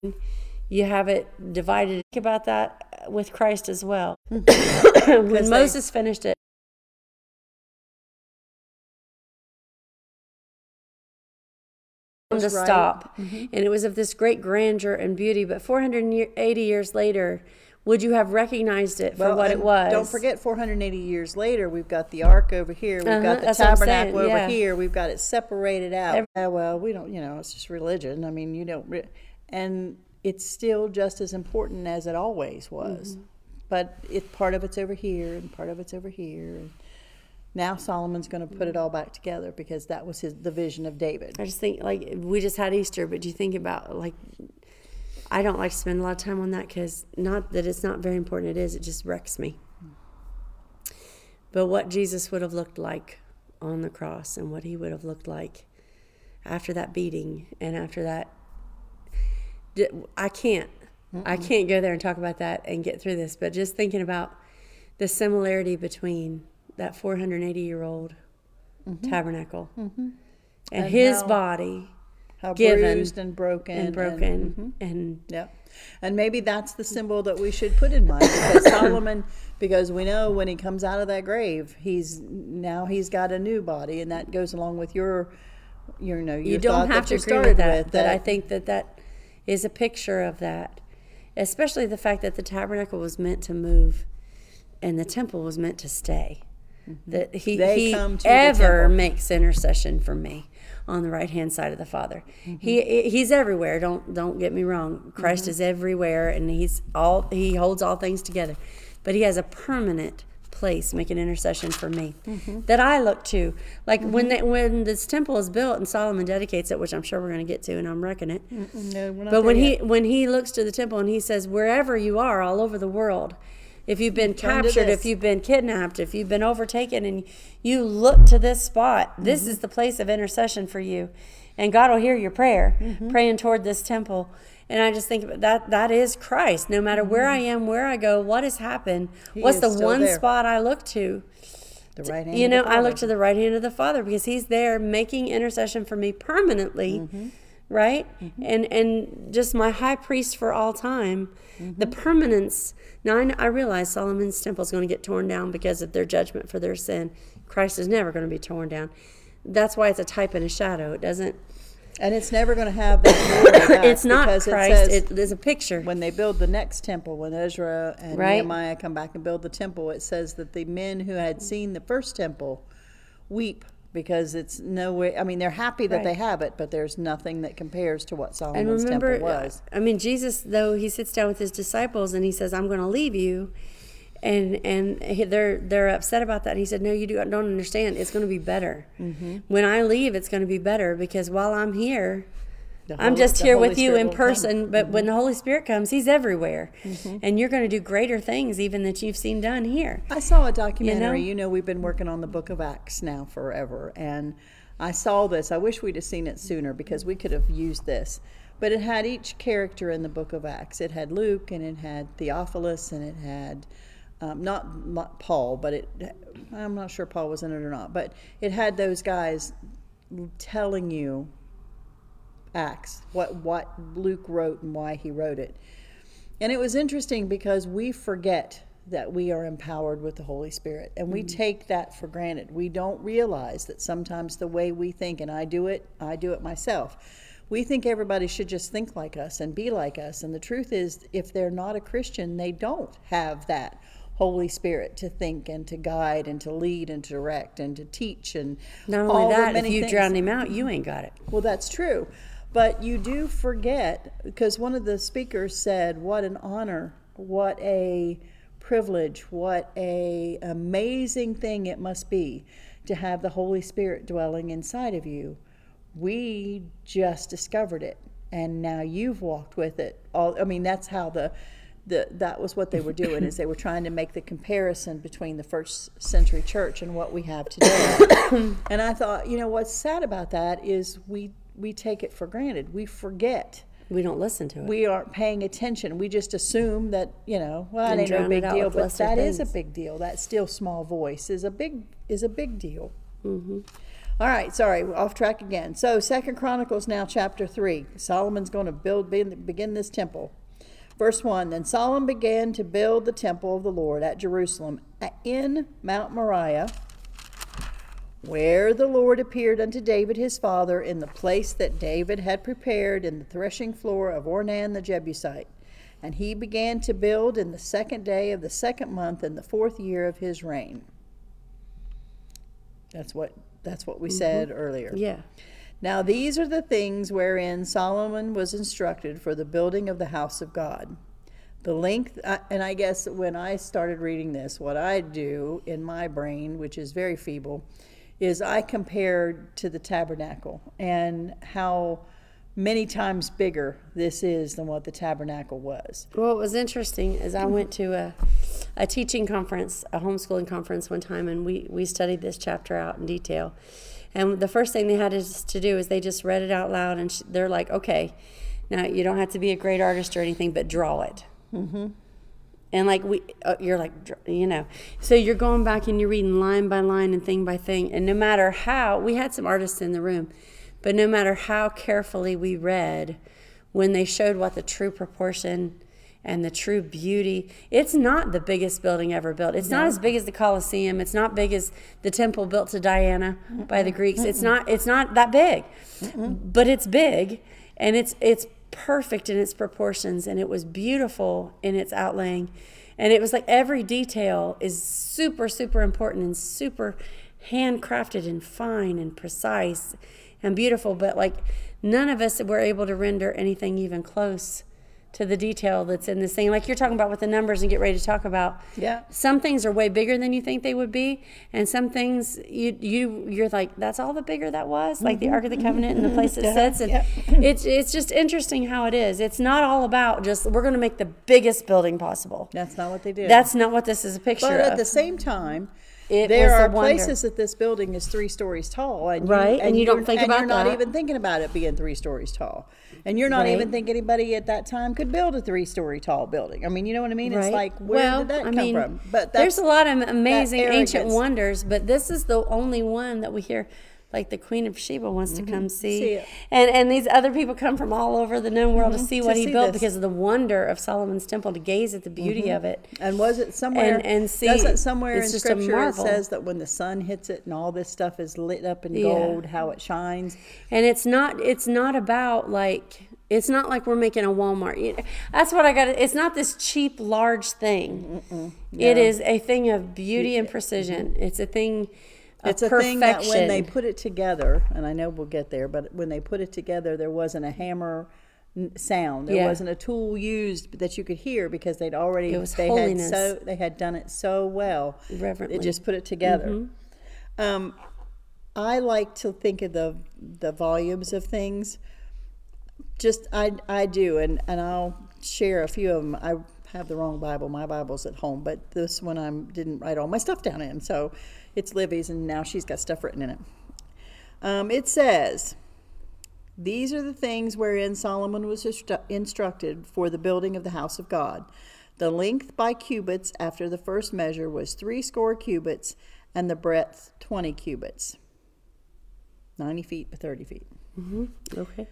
Speaker 2: you have it divided. Think about that with Christ as well. [COUGHS] when
Speaker 1: they-
Speaker 2: Moses finished it, to
Speaker 1: right.
Speaker 2: stop, and it was of this great grandeur and beauty. But 480 years later, would you have recognized it for
Speaker 1: Well,
Speaker 2: what it was?
Speaker 1: Don't forget, 480 years later, we've got the ark over here, we've
Speaker 2: Uh-huh,
Speaker 1: got the
Speaker 2: that's what I'm
Speaker 1: tabernacle over
Speaker 2: yeah.
Speaker 1: here, we've got it separated out.
Speaker 2: Every-
Speaker 1: well, we don't, you know, it's just religion. I mean, you don't, re- and it's still just as important as it always was.
Speaker 2: Mm-hmm.
Speaker 1: But it part of it's over here, and part of it's over here. And now Solomon's going to put it all back together because that was his the vision of David.
Speaker 2: I just think like we just had Easter, but do you think about like I don't like to spend a lot of time on that because not that it's not very important. It is. It just wrecks me. But what Jesus would have looked like on the cross and what he would have looked like after that beating and after that, I can't. I can't go there and talk about that and get through this. But just thinking about the similarity between that 480 year old mm-hmm. tabernacle mm-hmm. and,
Speaker 1: And
Speaker 2: his
Speaker 1: how-
Speaker 2: body
Speaker 1: How
Speaker 2: Given
Speaker 1: bruised and broken
Speaker 2: and broken mm-hmm. and
Speaker 1: Yep. And maybe that's the symbol that we should put in mind because Solomon, because we know when he comes out of that grave, he's now he's got a new body, and that goes along with your, your you know, your
Speaker 2: you don't have
Speaker 1: that
Speaker 2: to agree with that,
Speaker 1: with,
Speaker 2: but I think that that is a picture of that, especially the fact that the tabernacle was meant to move, and the temple was meant to stay. That he,
Speaker 1: Mm-hmm. They
Speaker 2: he ever makes intercession for me on the right hand side of the Father.
Speaker 1: Mm-hmm.
Speaker 2: He he's everywhere. Don't don't get me wrong. Christ is everywhere, and he's all he holds all things together, but he has a permanent place make an intercession for me
Speaker 1: Mm-hmm.
Speaker 2: that I look to. Like when they, when this temple is built and Solomon dedicates it, which I'm sure we're going to get to, and I'm wrecking it.
Speaker 1: no,
Speaker 2: But when he when he looks to the temple and he says, wherever you are, all over the world, if you've been
Speaker 1: Turn
Speaker 2: captured, if you've been kidnapped, if you've been overtaken, and you look to this spot, this
Speaker 1: Mm-hmm.
Speaker 2: is the place of intercession for you, and God will hear your prayer,
Speaker 1: Mm-hmm.
Speaker 2: praying toward this temple. And I just think about that that is Christ. No matter where I am, where I go, what has happened,
Speaker 1: Mm-hmm. He
Speaker 2: what's the one
Speaker 1: there.
Speaker 2: spot I look to?
Speaker 1: the right hand.
Speaker 2: you
Speaker 1: of the
Speaker 2: know, I look to the right hand of the Father because He's there making intercession for me permanently,
Speaker 1: Mm-hmm.
Speaker 2: right? And and just my high priest for all time.
Speaker 1: Mm-hmm.
Speaker 2: The permanence. Now I, I realize Solomon's temple is going to get torn down because of their judgment for their sin. Christ is never going to be torn down. That's why it's a type and a shadow. It doesn't.
Speaker 1: And it's never going to have [COUGHS] that
Speaker 2: It's not
Speaker 1: because
Speaker 2: Christ.
Speaker 1: It says,
Speaker 2: it is a picture.
Speaker 1: when they build the next temple, when Ezra and
Speaker 2: Right.
Speaker 1: Nehemiah come back and build the temple, it says that the men who had seen the first temple weep because it's no way. I mean, they're happy that
Speaker 2: Right.
Speaker 1: they have it, but there's nothing that compares to what
Speaker 2: And
Speaker 1: Solomon's
Speaker 2: remember,
Speaker 1: temple was.
Speaker 2: I mean, Jesus, though he sits down with his disciples and he says, "I'm going to leave you," and and he- they're they're upset about that. And he said, "No, you do, don't understand. It's going to be better.
Speaker 1: Mm-hmm.
Speaker 2: When I leave, it's going to be better because while I'm here." I'm just here
Speaker 1: Holy
Speaker 2: with you in
Speaker 1: will come. Mm-hmm.
Speaker 2: person, but when the Holy Spirit comes, He's everywhere, and you're going to do greater things even that you've seen done here.
Speaker 1: I saw a documentary.
Speaker 2: know?
Speaker 1: You know, we've been working on the Book of Acts now forever, and I saw this. I wish we'd have seen it sooner because we could have used this. But it had each character in the Book of Acts. It had Luke, and it had Theophilus, and it had um, not, Paul, but it. I'm not sure Paul was in it or not, but it had those guys telling you Acts, what what Luke wrote and why he wrote it. And it was interesting because we forget that we are empowered with the Holy Spirit and we take that for granted. We don't realize that sometimes the way we think and I do it, I do it myself. We think everybody should just think like us and be like us and the truth is if they're not a Christian, they don't have that Holy Spirit to think and to guide and to lead and to direct and to teach and
Speaker 2: Not only that, if you
Speaker 1: things.
Speaker 2: drowned him out, you ain't got it.
Speaker 1: Well, that's true. But you do forget, because one of the speakers said, what an honor, what a privilege, what a amazing thing it must be to have the Holy Spirit dwelling inside of you. We just discovered it, and now you've walked with it. All I mean, that's how the the, that was what they were doing is they were trying to make the comparison between the first century church and what we have today [COUGHS] and i thought you know what's sad about that is we we take it for granted we forget
Speaker 2: We don't listen to it.
Speaker 1: we aren't paying attention we just assume that you know well
Speaker 2: And
Speaker 1: it ain't no big deal but that is a big deal that still small voice is a big is a big deal Mhm. All right, sorry, we're off track again. So, Second Chronicles now, chapter three. Solomon's going to build begin this temple. Verse one. Then Solomon began to build the temple of the Lord at Jerusalem, in Mount Moriah, where the Lord appeared unto David his father in the place that David had prepared in the threshing floor of Ornan the Jebusite. And he began to build in the second day of the second month in the fourth year of his reign. That's what that's what we mm-hmm. said earlier.
Speaker 2: yeah.
Speaker 1: Now these are the things wherein Solomon was instructed for the building of the house of God. The length, uh, and I guess when I started reading this, what I do in my brain, which is very feeble, is I compared to the tabernacle and how many times bigger this is than what the tabernacle was.
Speaker 2: Well, what was interesting is I went to a, a teaching conference, a homeschooling conference one time, and we, we studied this chapter out in detail. And the first thing they had us to do is they just read it out loud, and sh- they're like, okay, now you don't have to be a great artist or anything, but draw it. Mm-hmm. And like we, uh, you're like, you know, so you're going back and you're reading line by line and thing by thing, and no matter how, we had some artists in the room, but no matter how carefully we read, when they showed what the true proportion and the true beauty, it's not the biggest building ever built. It's not as big as the Colosseum. It's not big as the temple built to Diana by the Greeks. It's not. It's not that big, but it's big, and it's it's perfect in its proportions, and it was beautiful in its outlaying, and it was like every detail is super super important and super handcrafted and fine and precise and beautiful. But like none of us were able to render anything even close to the detail that's in this thing. Like you're talking about with the numbers and get ready to talk about.
Speaker 1: Yeah.
Speaker 2: Some things are way bigger than you think they would be, and some things you you you're like that's all the bigger that was, like the mm-hmm. Ark of the mm-hmm. Covenant and the mm-hmm. place it sits. And
Speaker 1: Yeah. [LAUGHS]
Speaker 2: it's it's just interesting how it is. It's not all about just we're going to make the biggest building possible.
Speaker 1: That's not what they did.
Speaker 2: That's not what this is a picture of
Speaker 1: But at
Speaker 2: of.
Speaker 1: the same time,
Speaker 2: It
Speaker 1: there
Speaker 2: was a
Speaker 1: are places that this building is three stories tall, and
Speaker 2: Right, and you don't
Speaker 1: you're-
Speaker 2: think
Speaker 1: and
Speaker 2: about
Speaker 1: you're not even thinking about it being three stories tall, and you're not
Speaker 2: Right.
Speaker 1: even thinking anybody at that time could build a three-story tall building. I mean, you know what I mean? It's like where
Speaker 2: well,
Speaker 1: did that
Speaker 2: I
Speaker 1: come
Speaker 2: mean,
Speaker 1: from? But
Speaker 2: there's a lot of amazing ancient wonders, but this is the only one that we hear. Like the Queen of Sheba wants to mm-hmm. come see,
Speaker 1: Mm-hmm. See
Speaker 2: and and these other people come from all over the known world to mm-hmm. see
Speaker 1: to
Speaker 2: what he
Speaker 1: see
Speaker 2: built
Speaker 1: this.
Speaker 2: because of the wonder of Solomon's temple, to gaze at the beauty mm-hmm. of it.
Speaker 1: and was it somewhere?
Speaker 2: and- and see,
Speaker 1: doesn't somewhere in scripture it says that when the sun hits it and all this stuff is lit up in
Speaker 2: Yeah.
Speaker 1: gold, how it shines?
Speaker 2: and it's not it's not about like it's not like we're making a walmart that's what i got it's not this cheap large thing It is a thing of beauty and precision it's a thing
Speaker 1: It's a
Speaker 2: perfection
Speaker 1: thing that when they put it together, and I know we'll get there, but when they put it together, there wasn't a hammer sound. There
Speaker 2: Yeah.
Speaker 1: wasn't a tool used that you could hear because they'd already
Speaker 2: It was
Speaker 1: they
Speaker 2: holiness.
Speaker 1: had so they had done it so well.
Speaker 2: Reverently.
Speaker 1: They just put it together.
Speaker 2: Mm-hmm.
Speaker 1: Um, I like to think of the the volumes of things. Just I I do, and and I'll share a few of them. I have the wrong Bible. My Bible's at home, but this one I didn't write all my stuff down in, so it's Libby's, and now she's got stuff written in it. Um, it says, "These are the things wherein Solomon was instru- instructed for the building of the house of God." The length by cubits after the first measure was three score cubits, and the breadth twenty cubits. Ninety feet by thirty feet.
Speaker 2: Okay.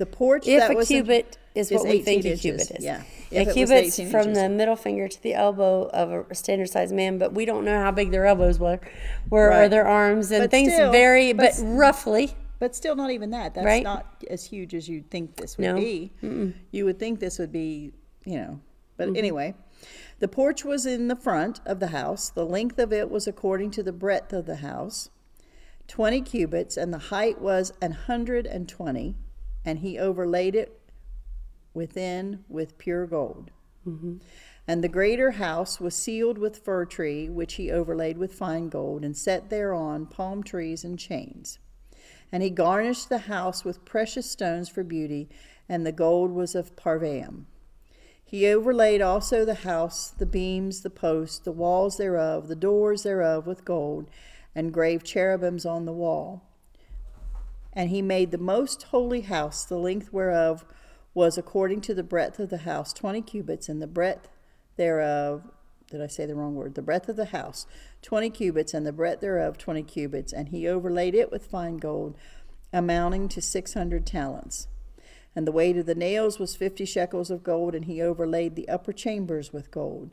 Speaker 1: The porch
Speaker 2: If
Speaker 1: that
Speaker 2: a
Speaker 1: was in-
Speaker 2: cubit is what we
Speaker 1: 18
Speaker 2: think a cubit is.
Speaker 1: Yeah.
Speaker 2: A
Speaker 1: If it was
Speaker 2: cubit's from
Speaker 1: inches.
Speaker 2: the middle finger to the elbow of a standard sized man, but we don't know how big their elbows were, were or their arms, and
Speaker 1: But
Speaker 2: things
Speaker 1: still,
Speaker 2: vary,
Speaker 1: but
Speaker 2: but roughly.
Speaker 1: But still, not even that. That's
Speaker 2: Right?
Speaker 1: not as huge as you'd think this would
Speaker 2: No.
Speaker 1: be. You would think this would be, you know. But
Speaker 2: Mm-hmm.
Speaker 1: anyway, the porch was in the front of the house. The length of it was according to the breadth of the house, 20 cubits, and the height was an hundred and he overlaid it within with pure gold. Mm-hmm. And the greater house was sealed with fir tree, which he overlaid with fine gold, and set thereon palm trees and chains. And he garnished the house with precious stones for beauty, and the gold was of Parvaim. He overlaid also the house, the beams, the posts, the walls thereof, the doors thereof with gold, and graved cherubims on the wall. And he made the most holy house, the length whereof was according to the breadth of the house, twenty cubits, and the breadth thereof, did I say the wrong word? The breadth of the house, twenty cubits, and the breadth thereof, twenty cubits. And he overlaid it with fine gold, amounting to six hundred talents. And the weight of the nails was fifty shekels of gold, and he overlaid the upper chambers with gold.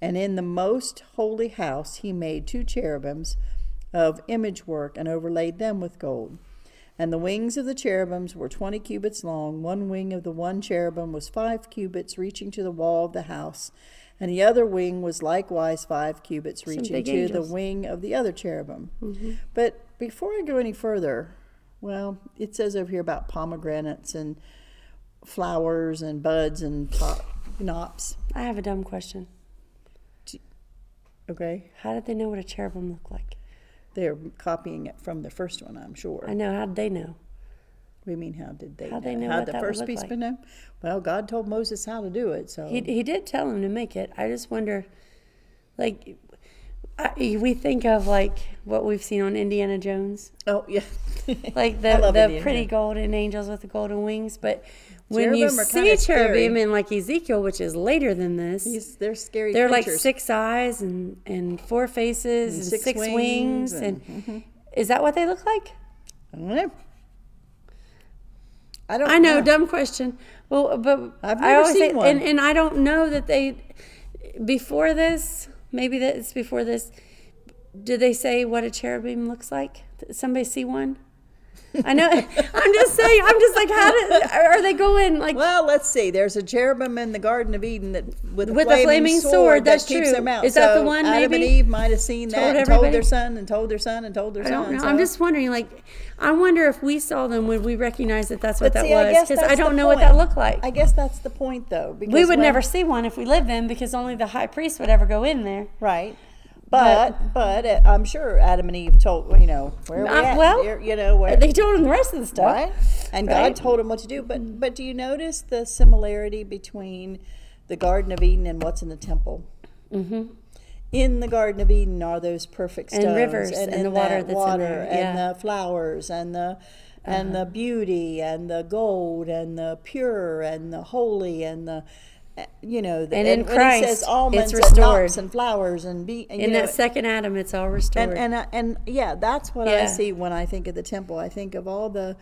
Speaker 1: And in the most holy house he made two cherubims of image work, and overlaid them with gold. And the wings of the cherubims were twenty cubits long. One wing of the one cherubim was five cubits, reaching to the wall of the house, and the other wing was likewise five cubits, reaching to
Speaker 2: angels.
Speaker 1: the wing of the other cherubim. Mm-hmm. But before I go any further, well, it says over here about pomegranates and flowers and buds and knops.
Speaker 2: I have a dumb question.
Speaker 1: Okay,
Speaker 2: How did they know what a cherubim looked like?
Speaker 1: They're copying it from the first one, I'm sure.
Speaker 2: I know. How did they know?
Speaker 1: We mean, how did they?
Speaker 2: How'd they know
Speaker 1: How'd the first piece
Speaker 2: like?
Speaker 1: been known? Well, God told Moses how to do it, so
Speaker 2: He, he did tell him to make it. I just wonder, like, I, we think of like what we've seen on Indiana Jones,
Speaker 1: oh yeah, [LAUGHS]
Speaker 2: like the the
Speaker 1: Indiana
Speaker 2: pretty golden angels with the golden wings. But when you
Speaker 1: Cherubim are
Speaker 2: see
Speaker 1: scary.
Speaker 2: cherubim in like Ezekiel, which is later than this,
Speaker 1: These, they're scary.
Speaker 2: they're like six eyes and and four faces and,
Speaker 1: six
Speaker 2: six, wings,
Speaker 1: wings
Speaker 2: and,
Speaker 1: and- mm-hmm. [LAUGHS]
Speaker 2: is that what they look like?
Speaker 1: I don't know. I don't.
Speaker 2: I know, dumb question. Well, but
Speaker 1: I've
Speaker 2: I
Speaker 1: never
Speaker 2: always
Speaker 1: seen
Speaker 2: say,
Speaker 1: one.
Speaker 2: and and I don't know that they before this. Maybe that's before this. Did they say what a cherubim looks like? Did somebody see one? I know. [LAUGHS] I'm just saying. I'm just like, how did are they going like?
Speaker 1: Well, let's see. There's a cherubim in the Garden of Eden that with a
Speaker 2: With a
Speaker 1: flaming,
Speaker 2: flaming
Speaker 1: sword,
Speaker 2: sword,
Speaker 1: that
Speaker 2: that's
Speaker 1: keeps
Speaker 2: true.
Speaker 1: their mouth.
Speaker 2: Is that the
Speaker 1: So
Speaker 2: one,
Speaker 1: Adam and
Speaker 2: maybe?
Speaker 1: Eve might have seen that
Speaker 2: Told
Speaker 1: and told their son and told their son and told their
Speaker 2: I
Speaker 1: son.
Speaker 2: don't know.
Speaker 1: so-
Speaker 2: I'm just wondering. Like, I wonder if we saw them, would we recognize that that's what
Speaker 1: But
Speaker 2: that
Speaker 1: see,
Speaker 2: was? Because I
Speaker 1: that's
Speaker 2: don't know what that looked like.
Speaker 1: I guess that's the point, though. Because
Speaker 2: we would
Speaker 1: when-
Speaker 2: never see one if we lived in, because only the high priest would ever go in there.
Speaker 1: Right. But but uh, I'm sure Adam and Eve told you know where we
Speaker 2: Uh,
Speaker 1: at?
Speaker 2: well,
Speaker 1: you know where
Speaker 2: They told him the rest of the stuff.
Speaker 1: right? And
Speaker 2: Right.
Speaker 1: God told him what to do. But but do you notice the similarity between the Garden of Eden and what's in the temple? Mm-hmm. In the Garden of Eden are those perfect stones, And
Speaker 2: rivers
Speaker 1: and,
Speaker 2: and the water
Speaker 1: that
Speaker 2: that's in there,
Speaker 1: and
Speaker 2: yeah. Uh-huh.
Speaker 1: the flowers and the and the beauty and the gold and the pure and the holy and the uh, you know the,
Speaker 2: And in
Speaker 1: it
Speaker 2: Christ,
Speaker 1: says almonds
Speaker 2: it's restored.
Speaker 1: knops and flowers and be and,
Speaker 2: In
Speaker 1: know,
Speaker 2: that second Adam, it's all restored.
Speaker 1: and and uh, and yeah, that's what I see when I think of the temple. I think of all the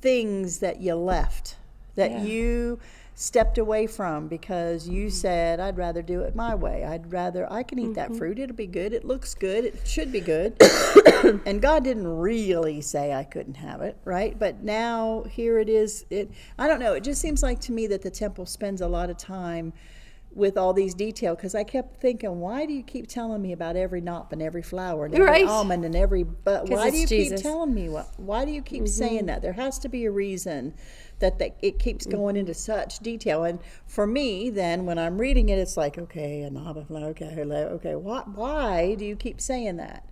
Speaker 1: things that you left, that
Speaker 2: Yeah.
Speaker 1: you stepped away from because you said, "I'd rather do it my way. I'd rather I can eat that
Speaker 2: Mm-hmm.
Speaker 1: fruit. It'll be good. It looks good. It should be good." [COUGHS] and God didn't really say I couldn't have it, right? But now here it is. It I don't know. It just seems like to me that the temple spends a lot of time with all these detail because I kept thinking, why do you keep telling me about every knop and every flower and every
Speaker 2: Right.
Speaker 1: almond and every but why do you
Speaker 2: it's
Speaker 1: keep telling me what why do you keep saying that? There has to be a reason that it keeps going into such detail. And for me then when I'm reading it it's like okay a knob of flower okay hello, okay why why do you keep saying that?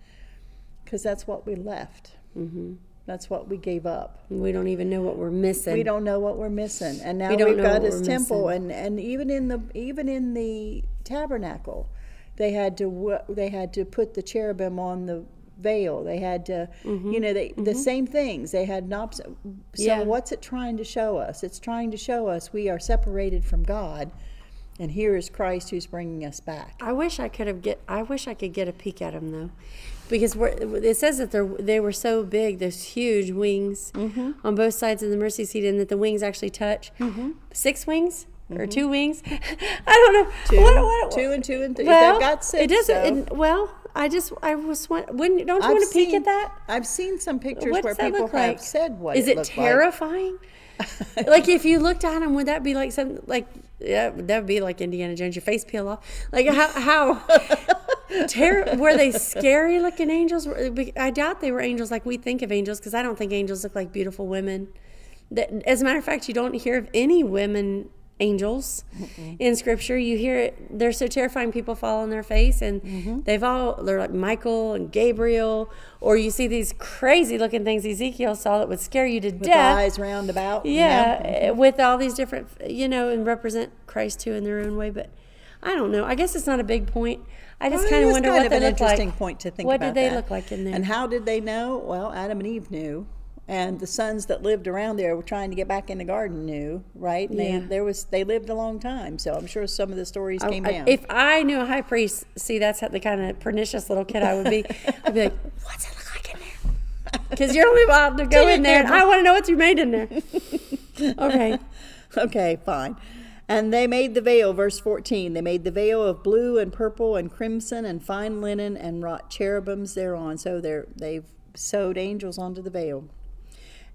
Speaker 1: Because that's what we left. Mm-hmm. That's what we gave up.
Speaker 2: We don't even know what we're missing.
Speaker 1: we don't know what we're missing. And now
Speaker 2: We know
Speaker 1: got this temple and and even in the even in the tabernacle they had to they had to put the cherubim on the veil. They had to
Speaker 2: Mm-hmm.
Speaker 1: you know they the same things. They had knobs so
Speaker 2: Yeah.
Speaker 1: what's it trying to show us? It's trying to show us we are separated from god And here is Christ who's bringing us back.
Speaker 2: I wish I could have get. I wish I could get a peek at them though, because we're, it says that they they were so big, those huge wings
Speaker 1: Mm-hmm.
Speaker 2: on both sides of the mercy seat, and that the wings actually touch. Six wings or two wings? [LAUGHS] I don't know.
Speaker 1: Mm-hmm. Two,
Speaker 2: What- what-
Speaker 1: two and two and three.
Speaker 2: Well,
Speaker 1: they've got six.
Speaker 2: it doesn't.
Speaker 1: so-
Speaker 2: it- well, I just I was wa- wouldn't don't you
Speaker 1: I've
Speaker 2: want to peek
Speaker 1: seen-
Speaker 2: at that?
Speaker 1: I've seen some pictures
Speaker 2: What
Speaker 1: where people have
Speaker 2: like?
Speaker 1: said what
Speaker 2: Is
Speaker 1: it,
Speaker 2: it, terrifying? [LAUGHS] like if you looked at them, would that be like something like yeah, that would be like Indiana Jones? Your face peel off. Like how how [LAUGHS] ter- were they scary looking angels? I doubt they were angels like we think of angels because I don't think angels look like beautiful women. That, as a matter of fact, you don't hear of any women angels in scripture you hear it they're so terrifying people fall on their face and
Speaker 1: Mm-hmm.
Speaker 2: they've all they're like michael and gabriel or you see these crazy looking things ezekiel saw that would scare you to
Speaker 1: With
Speaker 2: death
Speaker 1: eyes round about. you know?
Speaker 2: yeah, eh, with all these different, you know, and represent Christ too in their own way. But I don't know. I guess it's not a big point. I just
Speaker 1: Well,
Speaker 2: kind of wonder
Speaker 1: kind
Speaker 2: what
Speaker 1: of
Speaker 2: they
Speaker 1: an
Speaker 2: look like.
Speaker 1: point to think
Speaker 2: what
Speaker 1: about
Speaker 2: did they
Speaker 1: that.
Speaker 2: look like in there?
Speaker 1: And how did they know? Well, Adam and Eve knew, and the sons that lived around there were trying to get back in the garden knew, right? And
Speaker 2: Yeah.
Speaker 1: They, there was they lived a long time, so I'm sure some of the stories
Speaker 2: I-
Speaker 1: came
Speaker 2: I-
Speaker 1: down.
Speaker 2: if I knew a high priest, see, that's how the kind of pernicious little kid I would be. I'd be like, [LAUGHS] "What's it look like in there?" Because you're only allowed to go in there, and I want to know what you made in there. Okay.
Speaker 1: Okay, fine. And they made the veil, verse 14. They made the veil of blue and purple and crimson and fine linen and wrought cherubims thereon. So they're, they've sewed angels onto the veil.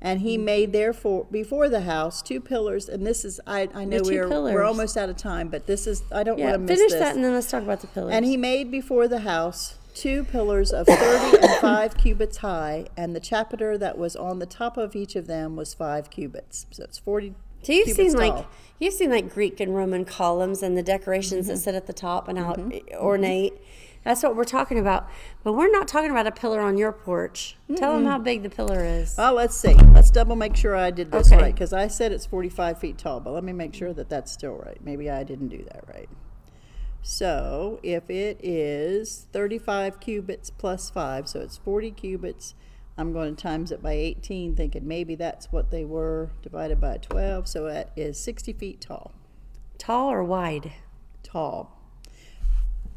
Speaker 1: And
Speaker 2: Mm.
Speaker 1: he made therefore before the house two pillars. And this is, I, I know we're,
Speaker 2: pillars.
Speaker 1: we're almost out of time, but this is, I don't
Speaker 2: Yeah.
Speaker 1: want to miss
Speaker 2: Finish
Speaker 1: this.
Speaker 2: that, and then let's talk about the pillars.
Speaker 1: And he made before the house two pillars of thirty and [COUGHS] five cubits high, and the chapiter that was on the top of each of them was five cubits. So it's forty.
Speaker 2: So you've seen like you've seen like Greek and Roman columns and the decorations
Speaker 1: Mm-hmm.
Speaker 2: that sit at the top and how ornate. That's what we're talking about. But we're not talking about a pillar on your porch. Tell them how big the pillar is.
Speaker 1: Well, let's see. Let's double make sure I did this
Speaker 2: Okay.
Speaker 1: right because I said it's 45 feet tall, but let me make sure that that's still right. Maybe I didn't do that right. So if it is 35 cubits plus 5, so it's 40 cubits, I'm going to times it by 18, thinking maybe that's what they were divided by 12. So that is 60 feet tall.
Speaker 2: Tall or wide?
Speaker 1: Tall.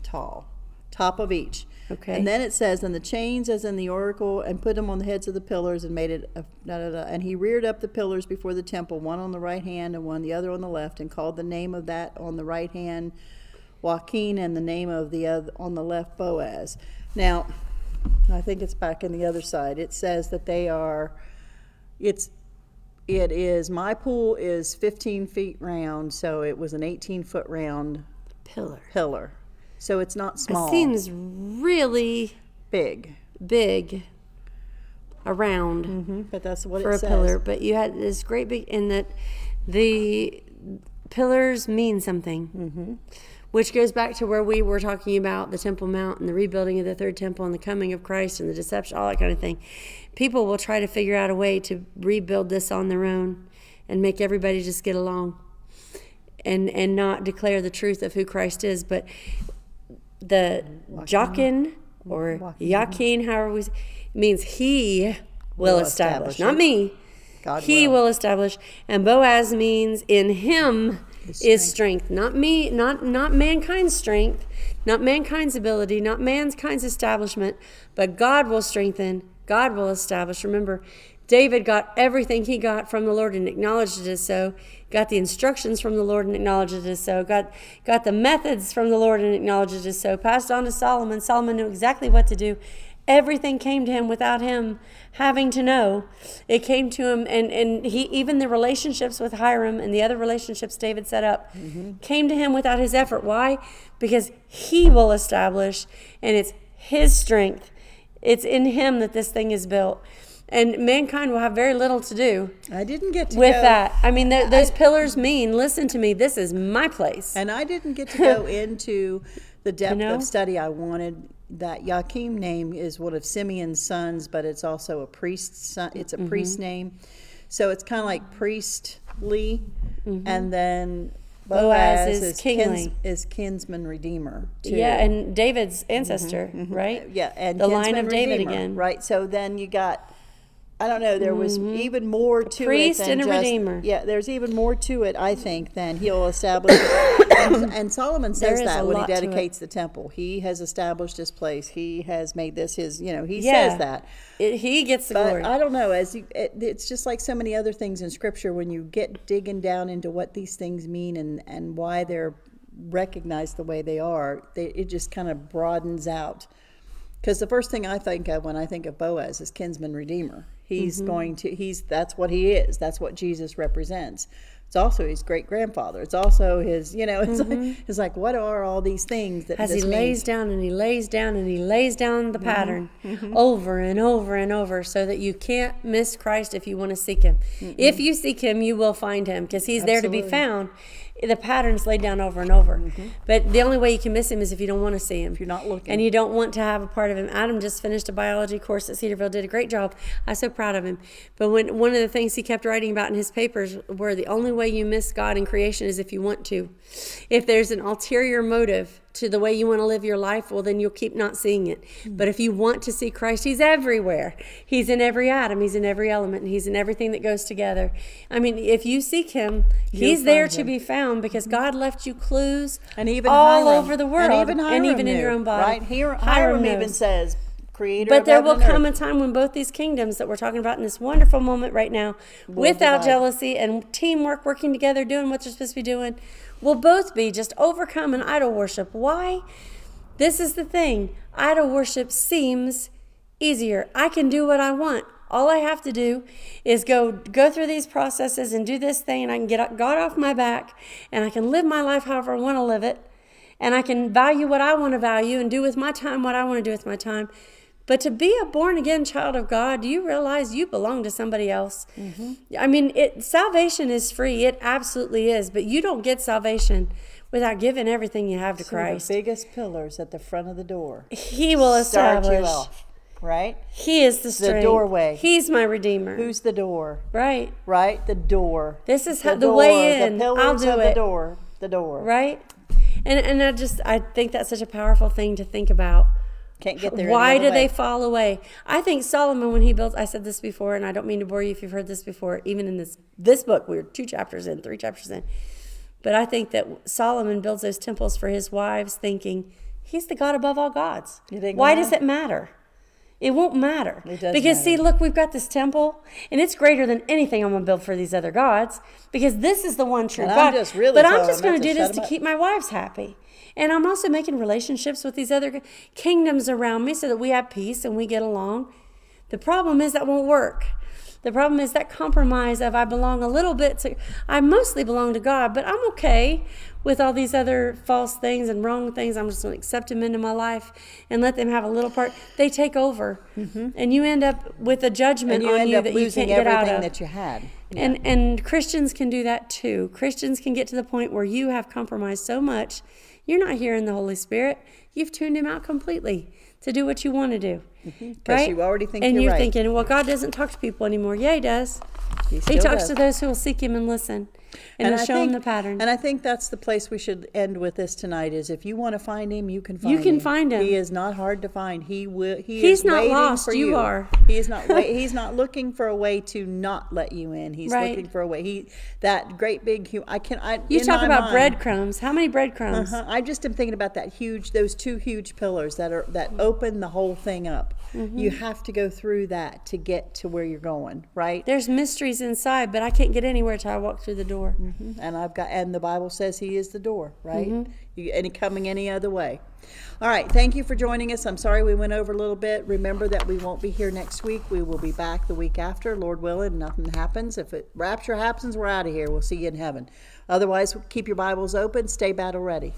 Speaker 1: Tall. Top of each.
Speaker 2: Okay.
Speaker 1: And then it says, and the chains as in the oracle, and put them on the heads of the pillars, and made it. A, da, da, da. And he reared up the pillars before the temple, one on the right hand and one the other on the left, and called the name of that on the right hand Joaquin, and the name of the other on the left Boaz. Now, I think it's back in the other side. It says that they are. It's. It is. My pool is 15 feet round, so it was an 18 foot round
Speaker 2: Pillar.
Speaker 1: pillar. So it's not small.
Speaker 2: It seems really
Speaker 1: big.
Speaker 2: big around
Speaker 1: hmm But that's what
Speaker 2: for
Speaker 1: it
Speaker 2: a
Speaker 1: says.
Speaker 2: pillar. But you had this great big in that the pillars mean something.
Speaker 1: Mm-hmm.
Speaker 2: Which goes back to where we were talking about the Temple Mount and the rebuilding of the third temple and the coming of Christ and the deception, all that kind of thing. People will try to figure out a way to rebuild this on their own and make everybody just get along and and not declare the truth of who Christ is. But the Joachim or Joachim, however we means he will,
Speaker 1: Will
Speaker 2: establish,
Speaker 1: establish
Speaker 2: not me.
Speaker 1: God
Speaker 2: he
Speaker 1: will.
Speaker 2: will establish, and Boaz means in him
Speaker 1: His
Speaker 2: is strength, not me, not not mankind's strength, not mankind's ability, not mankind's establishment, but God will strengthen, God will establish. Remember, David got everything he got from the Lord and acknowledged it as so. Got the instructions from the Lord and acknowledged it as so. Got got the methods from the Lord and acknowledged it as so. Passed on to Solomon. Solomon knew exactly what to do. Everything came to him without him having to know. It came to him, and, and he even the relationships with Hiram and the other relationships David set up mm-hmm. came to him without his effort. Why? Because he will establish, and it's his strength. It's in him that this thing is built. And mankind will have very little to do
Speaker 1: I didn't get to
Speaker 2: with
Speaker 1: go,
Speaker 2: that. I mean, th- those pillars mean, listen to me, this is my place.
Speaker 1: and I didn't get to [LAUGHS] go into the depth
Speaker 2: know?
Speaker 1: of study I wanted. That Joachim name is one of Simeon's sons, but it's also a priest's son. It's a
Speaker 2: Mm-hmm.
Speaker 1: priest name, so it's kind of like priestly, and then
Speaker 2: Mm-hmm. Boaz
Speaker 1: Boaz,
Speaker 2: is
Speaker 1: kins-
Speaker 2: kingly.
Speaker 1: is kinsman redeemer. Too.
Speaker 2: Yeah, and David's ancestor, right?
Speaker 1: Yeah, and
Speaker 2: the line of David again.
Speaker 1: Right. So then you got I don't know. There was even more to
Speaker 2: Mm-hmm. priest
Speaker 1: it than
Speaker 2: and a
Speaker 1: just,
Speaker 2: redeemer.
Speaker 1: Yeah, there's even more to it. I think than he'll establish. and, [COUGHS] and Solomon says that when he
Speaker 2: lot to it.
Speaker 1: dedicates the temple, he has established his place. He has made this his. You know, he
Speaker 2: Yeah.
Speaker 1: says that.
Speaker 2: It, he gets the
Speaker 1: But
Speaker 2: glory.
Speaker 1: I don't know. As you, it, it's just like so many other things in Scripture. When you get digging down into what these things mean and and why they're recognized the way they are, they, it just kind of broadens out. Because the first thing I think of when I think of Boaz is kinsman redeemer. He's
Speaker 2: Mm-hmm.
Speaker 1: going to. He's that's what he is. That's what Jesus represents. It's also his great grandfather. It's also his. You know. [LAUGHS] It's like it's like what are all these things that
Speaker 2: As Mm-hmm. he
Speaker 1: this
Speaker 2: lays
Speaker 1: means?
Speaker 2: down and he lays down and he lays down the
Speaker 1: Mm-hmm.
Speaker 2: pattern over and over and over so that you can't miss Christ if you want to seek him. If you seek him, you will find him because he's there to be found. The pattern's laid down over and over. But the only way you can miss him is if you don't want to see him. If
Speaker 1: Mm-hmm. you're not looking.
Speaker 2: And you don't want to have a part of him. Adam just finished a biology course at Cedarville, did a great job. I'm so proud of him. But when one of the things he kept writing about in his papers were the only way you miss God in creation is if you want to. If there's an ulterior motive to the way you want to live your life, well, then you'll keep not seeing it. Hmm. But if you want to see Christ, He's everywhere. He's in every atom, He's in every element, and He's in everything that goes together. I mean, if you seek Him, He's there
Speaker 1: find
Speaker 2: to be found because mm-hmm. God left you clues
Speaker 1: and even
Speaker 2: all
Speaker 1: Hiram,
Speaker 2: over the world,
Speaker 1: and even, Hiram
Speaker 2: even in
Speaker 1: knew,
Speaker 2: your own body.
Speaker 1: Right? here,
Speaker 2: Hiram
Speaker 1: Hiram even says, "Creator."
Speaker 2: But there will
Speaker 1: and
Speaker 2: come a time when both these kingdoms that we're talking about in this wonderful moment right now, without
Speaker 1: divide.
Speaker 2: jealousy and teamwork, working together, doing what they're supposed to be doing, will both be just overcome in idol worship. Why? This is the thing idol worship seems easier. I can do what I want. All I have to do is go go through these processes and do this thing, and I can get God off my back, and I can live my life however I want to live it, and I can value what I want to value and do with my time what I want to do with my time. But to be a born again child of God, you realize you belong to somebody else? Mm-hmm. I mean, it salvation is free. It absolutely is. But you don't get salvation without giving everything you have to
Speaker 1: Some of
Speaker 2: Christ.
Speaker 1: the biggest pillars at the front of the door.
Speaker 2: He will
Speaker 1: Start
Speaker 2: establish.
Speaker 1: you off, right?
Speaker 2: He is the strength.
Speaker 1: doorway.
Speaker 2: He's my redeemer.
Speaker 1: Who's the door?
Speaker 2: right?
Speaker 1: Right, the door.
Speaker 2: This is
Speaker 1: The
Speaker 2: how the way
Speaker 1: door,
Speaker 2: in.
Speaker 1: The
Speaker 2: I'll do it.
Speaker 1: the door. The door.
Speaker 2: Right? And and I just I think that's such a powerful thing to think about.
Speaker 1: Can't get there.
Speaker 2: Why do
Speaker 1: other
Speaker 2: they fall away? I think Solomon, when he built, I said this before, and I don't mean to bore you if you've heard this before. Even in this this book, we're two chapters in, three chapters in, but I think that Solomon builds those temples for his wives, thinking he's the God above all gods. Why does it matter? It won't matter.
Speaker 1: It does
Speaker 2: because see, look, we've got this temple, and it's greater than anything I'm gonna build for these other gods, because this is the one true
Speaker 1: And
Speaker 2: God.
Speaker 1: I'm just really
Speaker 2: but I'm just gonna do this to
Speaker 1: up.
Speaker 2: keep my wives happy. And I'm also making relationships with these other kingdoms around me so that we have peace and we get along. The problem is that won't work. The problem is that compromise of I belong a little bit to, I mostly belong to God, but I'm okay with all these other false things and wrong things. I'm just going to accept them into my life and let them have a little part. They take over, and you end up with a judgment
Speaker 1: Mm-hmm. and you
Speaker 2: on you that you can't get out
Speaker 1: everything
Speaker 2: of.
Speaker 1: that you had.
Speaker 2: And and Christians can do that too. Christians can get to the point where you have compromised so much, you're not hearing the Holy Spirit. You've tuned him out completely to do what you want to do. Mm-hmm. Right?
Speaker 1: you already think
Speaker 2: and
Speaker 1: you're
Speaker 2: you're
Speaker 1: right.
Speaker 2: thinking, well, God doesn't talk to people anymore. Yeah, he does.
Speaker 1: He
Speaker 2: He talks
Speaker 1: does.
Speaker 2: to those who will seek him and listen. And, he'll
Speaker 1: I think-
Speaker 2: the pattern.
Speaker 1: And I think that's the place we should end with this tonight. Is if you want to find him, you can find
Speaker 2: You
Speaker 1: him.
Speaker 2: can find him.
Speaker 1: He is not hard to find. He will. He
Speaker 2: He's
Speaker 1: is
Speaker 2: not lost,
Speaker 1: For
Speaker 2: you
Speaker 1: you
Speaker 2: are.
Speaker 1: He is not. Wait, [LAUGHS] he's not looking for a way to not let you in. He's
Speaker 2: Right.
Speaker 1: looking for a way. He that great big. I can. I
Speaker 2: you talk about
Speaker 1: mind-
Speaker 2: breadcrumbs. How many breadcrumbs?
Speaker 1: Uh-huh. I just am thinking about that huge, those two huge pillars that are that open the whole thing up.
Speaker 2: Mm-hmm.
Speaker 1: You have to go through that to get to where you're going, right?
Speaker 2: There's mysteries inside, but I can't get anywhere till I walk through the door.
Speaker 1: And I've got, and the Bible says He is the door, right?
Speaker 2: Mm-hmm.
Speaker 1: You, any coming any other way. All right, thank you for joining us. I'm sorry we went over a little bit. Remember that we won't be here next week. We will be back the week after, Lord willing. Nothing happens. If it rapture happens, we're out of here. We'll see you in heaven. Otherwise, keep your Bibles open. Stay battle ready.